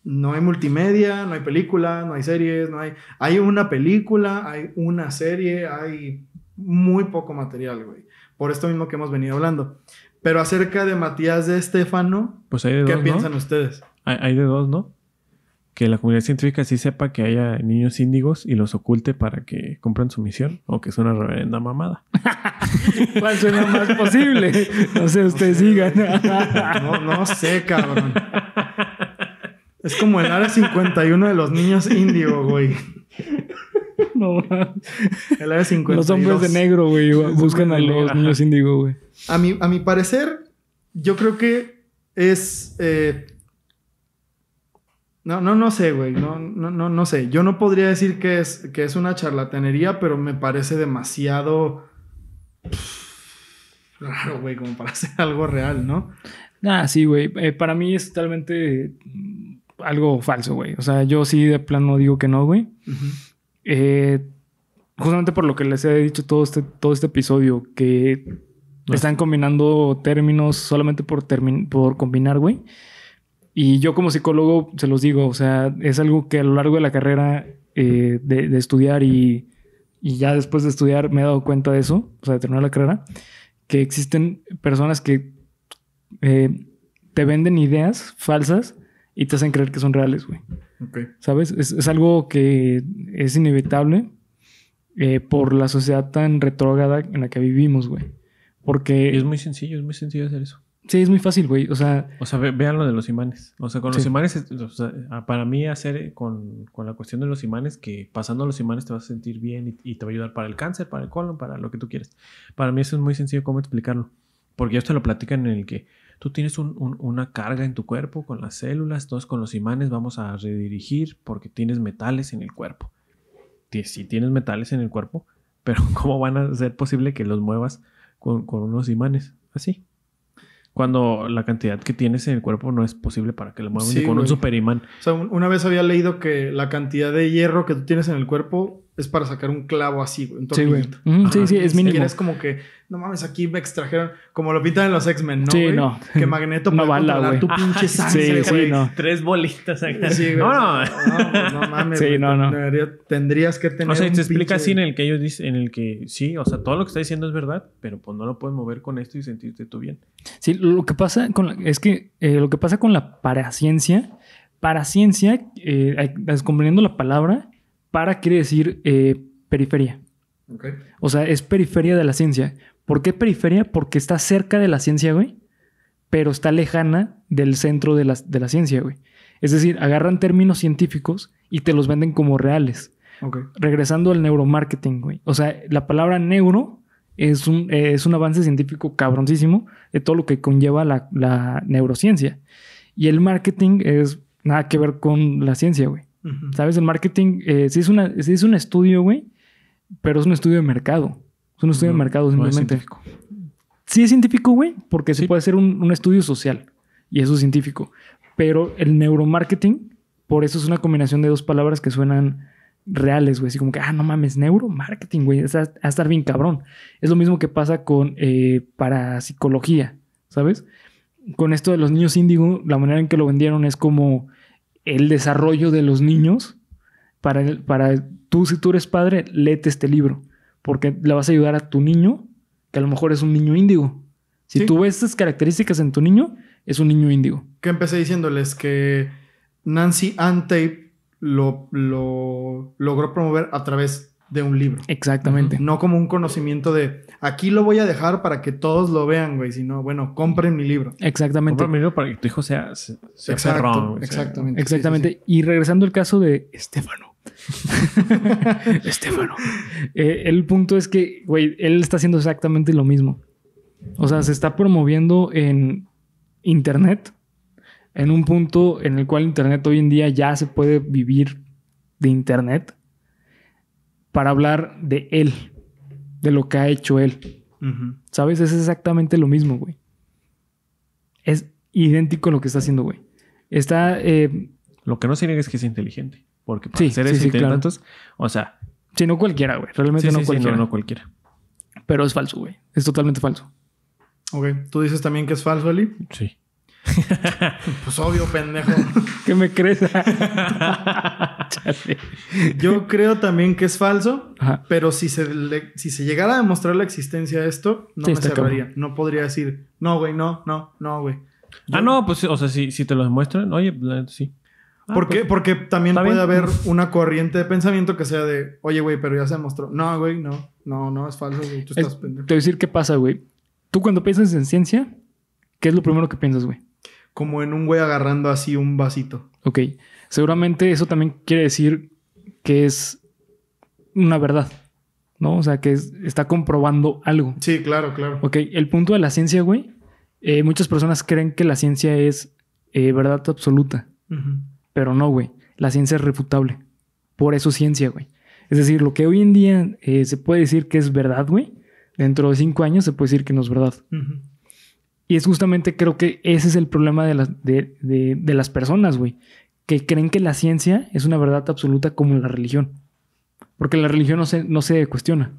no hay multimedia, no hay película, no hay series, no hay... Hay una película, hay una serie, hay muy poco material, güey. Por esto mismo que hemos venido hablando. Pero acerca de Matías de Estefano, Pues hay de ¿qué dos, piensan ¿no? ustedes? Hay, hay de dos, ¿no? Que la comunidad científica sí sepa que haya niños índigos y los oculte para que cumplan su misión. O que es una reverenda mamada. ¿Cuál suena más posible? No sé, ustedes sigan. No, no sé, cabrón. Es como el área 51 de los niños índigo, güey. No, El área 52. los hombres de negro, güey, buscan a los niños índigo, güey. A mi, a mi parecer, yo creo que es. eh, No, no, no sé, güey. No, no, no, no sé. Yo no podría decir que es, que es una charlatanería, pero me parece demasiado. pff, Raro, güey, como para hacer algo real, ¿no? Ah, sí, güey. Eh, para mí es totalmente mm, algo falso, güey. O sea, yo sí de plano digo que no, güey. Eh, justamente por lo que les he dicho todo este, todo este episodio, que están combinando términos solamente por, por combinar, güey. Y yo como psicólogo se los digo, o sea, es algo que a lo largo de la carrera eh, de, de estudiar y, y ya después de estudiar me he dado cuenta de eso, o sea, de terminar la carrera, que existen personas que eh, te venden ideas falsas y te hacen creer que son reales, güey. Ok. ¿Sabes? Es, es algo que es inevitable eh, por la sociedad tan retrógrada en la que vivimos, güey. Porque Y es muy sencillo, es muy sencillo hacer eso. Sí, es muy fácil, güey. O sea, O sea, ve- vean lo de los imanes. O sea, con los Sí. imanes, o sea, para mí hacer con, con la cuestión de los imanes, que pasando los imanes te vas a sentir bien y, y te va a ayudar para el cáncer, para el colon, para lo que tú quieras. Para mí eso es muy sencillo cómo explicarlo. Porque ellos te lo platican en el que tú tienes un- un- una carga en tu cuerpo con las células, entonces con los imanes vamos a redirigir porque tienes metales en el cuerpo. Si tienes metales en el cuerpo, pero ¿cómo van a ser posible que los muevas con, con unos imanes? Así. Cuando la cantidad que tienes en el cuerpo no es posible para que lo muevas Sí, ni con un güey. superimán. O sea, un- una vez había leído que la cantidad de hierro que tú tienes en el cuerpo es para sacar un clavo así, güey. Un sí, güey. sí, sí, es mínimo. siquiera Es como que, no mames, aquí me extrajeron, como lo pintan en los X-Men, ¿no? Sí, güey? no. Que Magneto Una puede bala, güey. tu pinche sangre, sí, güey. no. Tres bolitas acá. Sí, güey. no, no. No, pues, no mames. Sí, güey. no, no. Debería- tendrías que tener. O sea, un te explica pinche- así en el que ellos dicen, en el que sí, o sea, todo lo que está diciendo es verdad, pero pues no lo puedes mover con esto y sentirte tú bien. Sí, lo que pasa con la- es que eh, lo que pasa con la paraciencia, paraciencia, eh, descomponiendo la palabra, para quiere decir eh, periferia. O sea, es periferia de la ciencia. ¿Por qué periferia? Porque está cerca de la ciencia, güey, pero está lejana del centro de la, de la ciencia, güey. Es decir, agarran términos científicos y te los venden como reales. Regresando al neuromarketing, güey. O sea, la palabra neuro es un, eh, es un avance científico cabroncísimo de todo lo que conlleva la, la neurociencia. Y el marketing es nada que ver con la ciencia, güey. ¿Sabes? El marketing eh, sí, es una, sí es un estudio, güey, pero es un estudio de mercado. Es un estudio de mercado No es simplemente. científico. Sí es científico, güey, porque se Sí. puede hacer un, un estudio social y eso es científico. Pero el neuromarketing, por eso es una combinación de dos palabras que suenan reales, güey. Así como que, ah, no mames, neuromarketing, güey. Es a, a estar bien cabrón. Es lo mismo que pasa con eh, parapsicología, ¿sabes? Con esto de los niños índigo, la manera en que lo vendieron es como el desarrollo de los niños para, para tú, si tú eres padre, léete este libro, porque le vas a ayudar a tu niño, que a lo mejor es un niño índigo. Si Sí. tú ves estas características en tu niño, es un niño índigo. Que empecé diciéndoles que Nancy Ann Tate lo, lo logró promover a través de un libro. Exactamente. No como un conocimiento de aquí lo voy a dejar para que todos lo vean, güey, sino bueno, compren mi libro. Exactamente. Compra primero para que tu hijo sea, sea Exacto, perrón, güey, sea- exactamente. Exactamente. Sí, sí, Y regresando al caso de Estefano. Estefano. Eh, el punto es que, güey, él está haciendo exactamente lo mismo. O sea, se está promoviendo en Internet, en un punto en el cual Internet hoy en día ya se puede vivir de Internet para hablar de él, de lo que ha hecho él. ¿Sabes? Es exactamente lo mismo, güey. Es idéntico a lo que está haciendo, güey. Está eh, Lo que no significa es que es inteligente. Porque para Sí, ser sí, claro. o sea, Sí, no cualquiera, güey. Realmente sí, no sí, sí, cualquiera. no, no cualquiera. Pero es falso, güey. Es totalmente falso. Ok, tú dices también que es falso, Eli. Sí. Pues obvio, pendejo. ¿Qué me crees? Yo creo también que es falso, Ajá. pero si se, le- si se llegara a demostrar la existencia de esto, no Sí, me cerraría. No podría decir, no, güey, no, no, no, güey. Ah, no, pues, o sea, si, si te lo demuestran, oye, sí. Ah, ¿Por qué? pues, Porque también puede bien. haber una corriente de pensamiento que sea de, oye, güey, pero ya se demostró. No, güey, no, no, no, es falso, güey, tú Es- estás te voy a decir qué pasa, güey. Tú cuando piensas en ciencia, ¿qué es lo primero que piensas, güey? Como en un güey agarrando así un vasito. Ok. Seguramente eso también quiere decir que es una verdad, ¿no? O sea, que es- está comprobando algo. Sí, claro, claro. Ok, el punto de la ciencia, güey. eh, muchas personas creen que la ciencia es eh, verdad absoluta, pero no, güey. La ciencia es refutable. Por eso ciencia, güey. Es decir, lo que hoy en día eh, se puede decir que es verdad, güey. Dentro de cinco años se puede decir que no es verdad. Y es justamente, creo que ese es el problema de las, de, de- de las personas, güey. Que creen que la ciencia es una verdad absoluta como la religión. Porque la religión no se, no se cuestiona,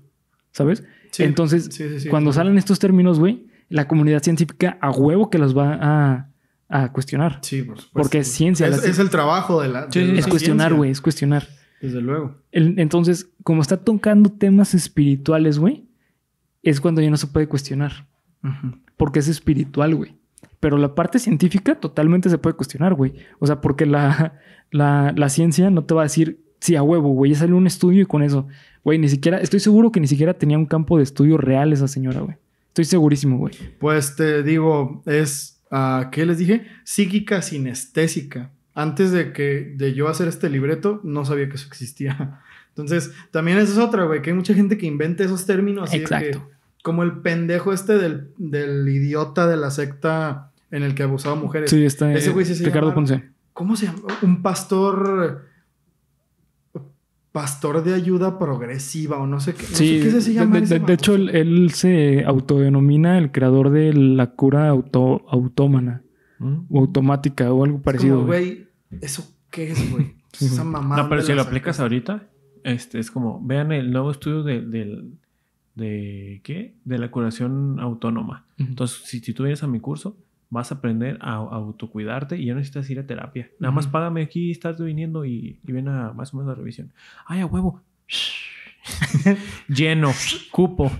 ¿sabes? Sí, Entonces, sí, sí, sí, cuando salen estos términos, güey, la comunidad científica a huevo que los va a, a cuestionar. Sí, por supuesto. Porque es ciencia. Es, la es el trabajo de la. Sí, de la es cuestionar, güey, es cuestionar. Desde luego. El- entonces, como está tocando temas espirituales, güey, es cuando ya no se puede cuestionar. Ujú. Porque es espiritual, güey. Pero la parte científica totalmente se puede cuestionar, güey. O sea, porque la, la, la ciencia no te va a decir, sí, a huevo, güey, ya salió un estudio y con eso. Güey, ni siquiera, estoy seguro que ni siquiera tenía un campo de estudio real esa señora, güey. Estoy segurísimo, güey. Pues te digo, es, ah, ¿qué les dije? Psíquica sinestésica. Antes de que de yo hacer este libreto, no sabía que eso existía. Entonces, también esa es otra, güey, que hay mucha gente que inventa esos términos. Así de Exacto. que- como el pendejo este del, del idiota de la secta en el que abusaba mujeres. Sí, está Ese eh, güey sí se Ricardo llama- Ponce. ¿Cómo se llama? Un pastor... Pastor de ayuda progresiva o no sé qué. No Sí, sé qué se de, llama de- ese de- de hecho, él, él se autodenomina el creador de la cura auto, autómana ¿Mm? o automática o algo Es parecido. como, güey. ¿eso qué es, güey? Sí, Esa mamada. No, pero si lo aplicas ahorita, este es como, vean el nuevo estudio de, del- de ¿qué? De la curación autónoma. Entonces, si, si tú vienes a mi curso, vas a aprender a, a autocuidarte y ya no necesitas ir a terapia. Nada más págame aquí, estás viniendo y, y ven a más o menos la revisión. Ay, a huevo. Lleno, cupo.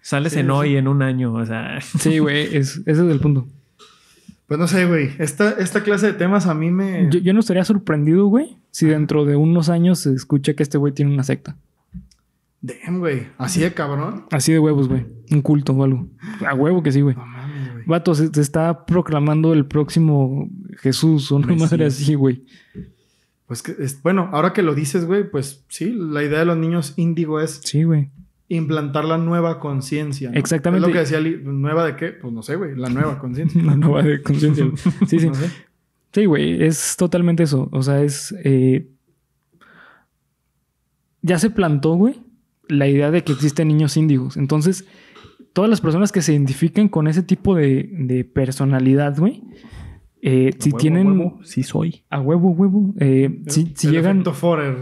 Sales Sí, en sí. hoy en un año, o sea. Sí, güey, es, ese es el punto. Pues no sé, güey. Esta, esta clase de temas a mí me. Yo, yo no estaría sorprendido, güey, si dentro de unos años se escucha que este güey tiene una secta. Damn, güey. Así de cabrón. Así de huevos, güey. Un culto o algo. A huevo que sí, güey. No mames, güey. Vato, se, se está proclamando el próximo Jesús o una Mesías. madre así, güey. Pues que, es- bueno, ahora que lo dices, güey, pues sí, la idea de los niños índigo es Sí, güey. implantar la nueva conciencia. ¿no? Exactamente. Es lo que decía ¿nueva de qué? Pues no sé, güey, la nueva conciencia. Una nueva de conciencia. Sí, sí. No sé. Sí, güey. Es totalmente eso. O sea, es eh, ya se plantó, güey, la idea de que existen niños índigos. Entonces, todas las personas que se identifiquen con ese tipo de, de personalidad, güey, eh, si Huevo, tienen huevo, sí soy. a huevo, huevo, eh, si, si El llegan...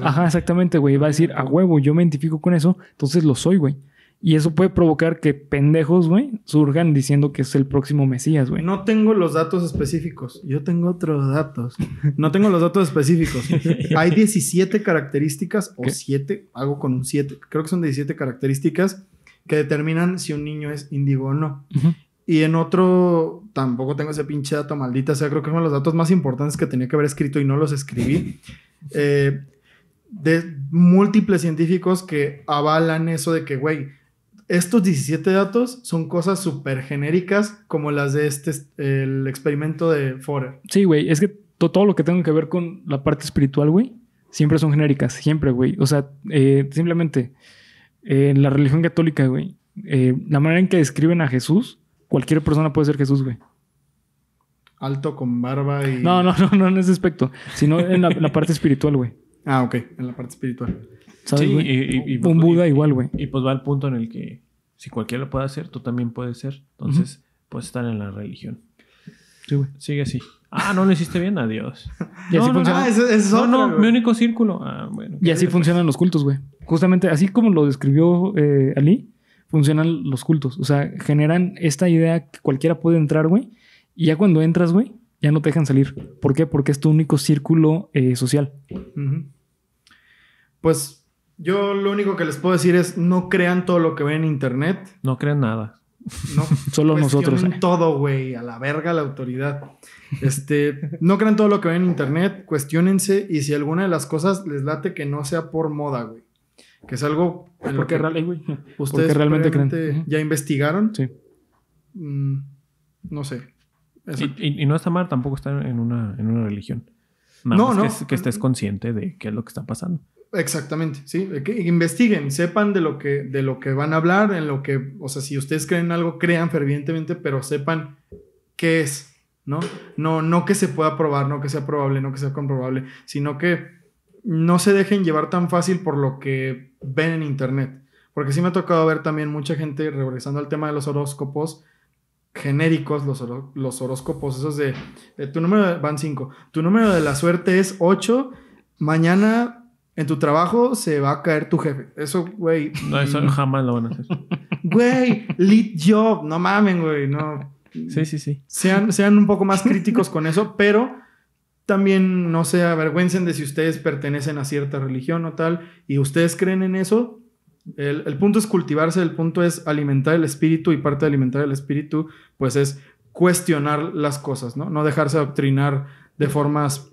Ajá, exactamente, güey. Va a decir, a huevo, yo me identifico con eso, entonces lo soy, güey. Y eso puede provocar que pendejos, güey, surjan diciendo que es el próximo Mesías, güey. No tengo los datos específicos. Yo tengo otros datos. No tengo los datos específicos. Hay 17 características o ¿Qué? 7, algo con un 7. Creo que son 17 características que determinan si un niño es índigo o no. Y en otro, tampoco tengo ese pinche dato maldita. O sea, creo que son los datos más importantes que tenía que haber escrito y no los escribí. Eh, de múltiples científicos que avalan eso de que, güey, estos 17 datos son cosas súper genéricas como las de este, el experimento de Forer. Sí, güey, es que to- todo lo que tenga que ver con la parte espiritual, güey, siempre son genéricas, siempre, güey. O sea, eh, simplemente eh, en la religión católica, güey, eh, la manera en que describen a Jesús, cualquier persona puede ser Jesús, güey. Alto con barba y... No, no, no, no en ese aspecto, sino en la, la parte espiritual, güey. Ah, ok, en la parte espiritual. ¿Sabes, Sí, güey? y- y- y- Un Buda igual, güey. Y pues va al punto en el que si cualquiera lo puede hacer, tú también puedes ser. Entonces, puedes estar en la religión. Sí, güey. Sigue así. Ah, no lo hiciste bien, adiós. Y así No, no, funciona. Ah, ese, ese es No, no, mi único círculo. Ah, bueno. Y así funcionan los cultos, güey. Justamente así como lo describió eh, Ali, funcionan los cultos. O sea, generan esta idea que cualquiera puede entrar, güey. Y ya cuando entras, güey, ya no te dejan salir. ¿Por qué? Porque es tu único círculo eh, social. Pues yo lo único que les puedo decir es no crean todo lo que ven en internet. No crean nada. No Solo nosotros. eh. todo, güey, a la verga la autoridad. Este, no crean todo lo que ven en internet, cuestionense y si alguna de las cosas les late que no sea por moda, güey. Que es algo en lo Porque, que real- eh, güey, ustedes porque realmente creen. ya investigaron. Sí. Mm, no sé. Y, y- y no está mal tampoco estar en una, en una religión. Nada No, más no. Que, que estés consciente de qué es lo que está pasando. Exactamente, sí. Que investiguen, sepan de lo que de lo que van a hablar, en lo que, o sea, si ustedes creen en algo, crean fervientemente, pero sepan qué es, ¿no? No, no que se pueda probar, no que sea probable, no que sea comprobable, sino que no se dejen llevar tan fácil por lo que ven en internet. Porque sí me ha tocado ver también mucha gente, regresando al tema de los horóscopos genéricos, los, los horóscopos, esos de, tu número, van cinco, tu número de la suerte es 8, mañana en tu trabajo se va a caer tu jefe. Eso, güey. No, eso mm, jamás lo van a hacer. Güey, lead job, no mamen, güey, no. Sí, sí, sí. Sean, sean un poco más críticos con eso, pero también no se avergüencen de si ustedes pertenecen a cierta religión o tal y ustedes creen en eso. El, el punto es cultivarse, el punto es alimentar el espíritu y parte de alimentar el espíritu pues es cuestionar las cosas, ¿no? No dejarse adoctrinar de formas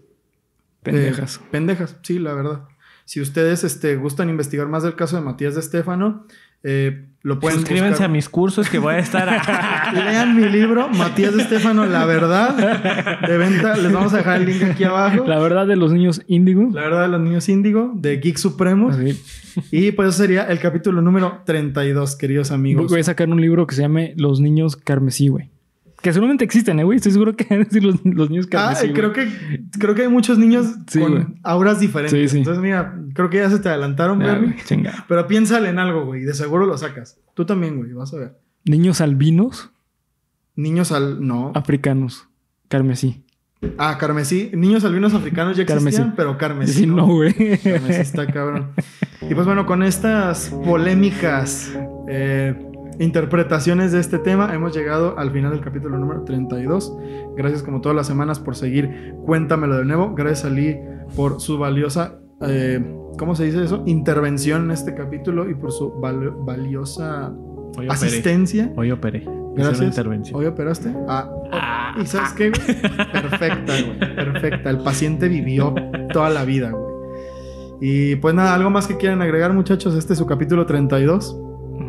Pendejas. eh, pendejas, sí, la verdad. Si ustedes este, gustan investigar más del caso de Matías de Estefano, eh, lo pueden Suscríbanse buscar. a mis cursos que voy a estar. Lean mi libro, Matías de Estefano, La Verdad, de venta. Les vamos a dejar el link aquí abajo. La verdad de los niños índigo. La verdad de los niños índigo, de Geek Supremos. Así. Y pues eso sería el capítulo número 32, queridos amigos. Voy a sacar un libro que se llame Los niños carmesí, güey. Que seguramente existen, ¿eh, güey? Estoy seguro que decir los, los niños Ah, carmesí. güey. creo que, creo que hay muchos niños Sí, con güey. auras diferentes. Sí, sí. Entonces, mira, creo que ya se te adelantaron, güey, chinga. Pero piénsale en algo, güey. De seguro lo sacas. Tú también, güey. Vas a ver. Niños albinos Niños al... No. africanos. Carmesí. Ah, carmesí. Niños albinos africanos ya existían, Carmesí. pero carmesí Sí, no, güey. Carmesí está cabrón. Y pues bueno, con estas polémicas eh, interpretaciones de este tema, hemos llegado al final del capítulo número 32. Gracias como todas las semanas por seguir Cuéntamelo de nuevo. Gracias a Lee por su valiosa, eh, ¿cómo se dice eso? Intervención en este capítulo y por su val- valiosa Hoy asistencia. Hoy operé. Una Gracias. intervención. ¿Hoy operaste? Ah, ¿y sabes qué? güey? Perfecta, güey. Perfecta. El paciente vivió toda la vida, güey. Y pues nada, ¿algo más que quieran agregar, muchachos? Este es su capítulo 32.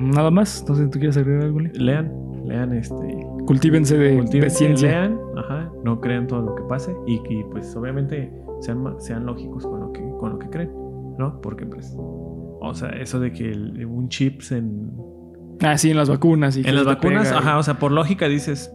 Nada más. Entonces, ¿tú quieres agregar algo? Lean, lean este. Cultívense de, de cultívense, ciencia. lean, ajá, no crean todo lo que pase y, y, pues obviamente sean, sean lógicos con lo que con lo que creen, ¿no? Porque pues o sea, eso de que el- un chips en Ah, sí, en las vacunas. Y que en las vacunas, pega, ajá, o sea, por lógica dices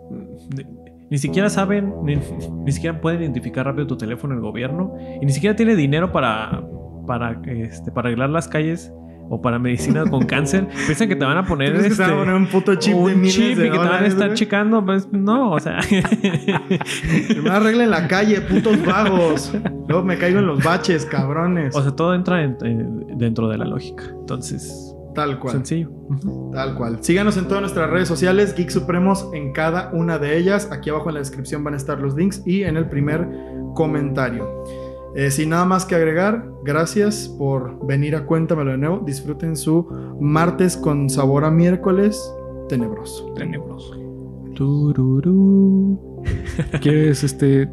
de- ni siquiera saben, ni, ni siquiera pueden identificar rápido tu teléfono el gobierno y ni siquiera tiene dinero para para, este, para arreglar las calles o para medicina con cáncer, piensan que te van a poner, ¿Crees que te este, van a poner un puto chip de un miles chip de y que te van a estar güey? checando. Pues no, o sea. Primero arreglen la calle, putos vagos. Luego me caigo en los baches, cabrones. o sea, todo entra en- en- dentro de la lógica. Entonces, Tal cual. sencillo. Tal cual. Síganos en todas nuestras redes sociales, Geek Supremos en cada una de ellas. Aquí abajo en la descripción van a estar los links y en el primer comentario. Eh, sin nada más que agregar, gracias por venir a Cuéntamelo de nuevo. Disfruten su martes con sabor a miércoles tenebroso. Tenebroso. Tururú. ¿Quieres este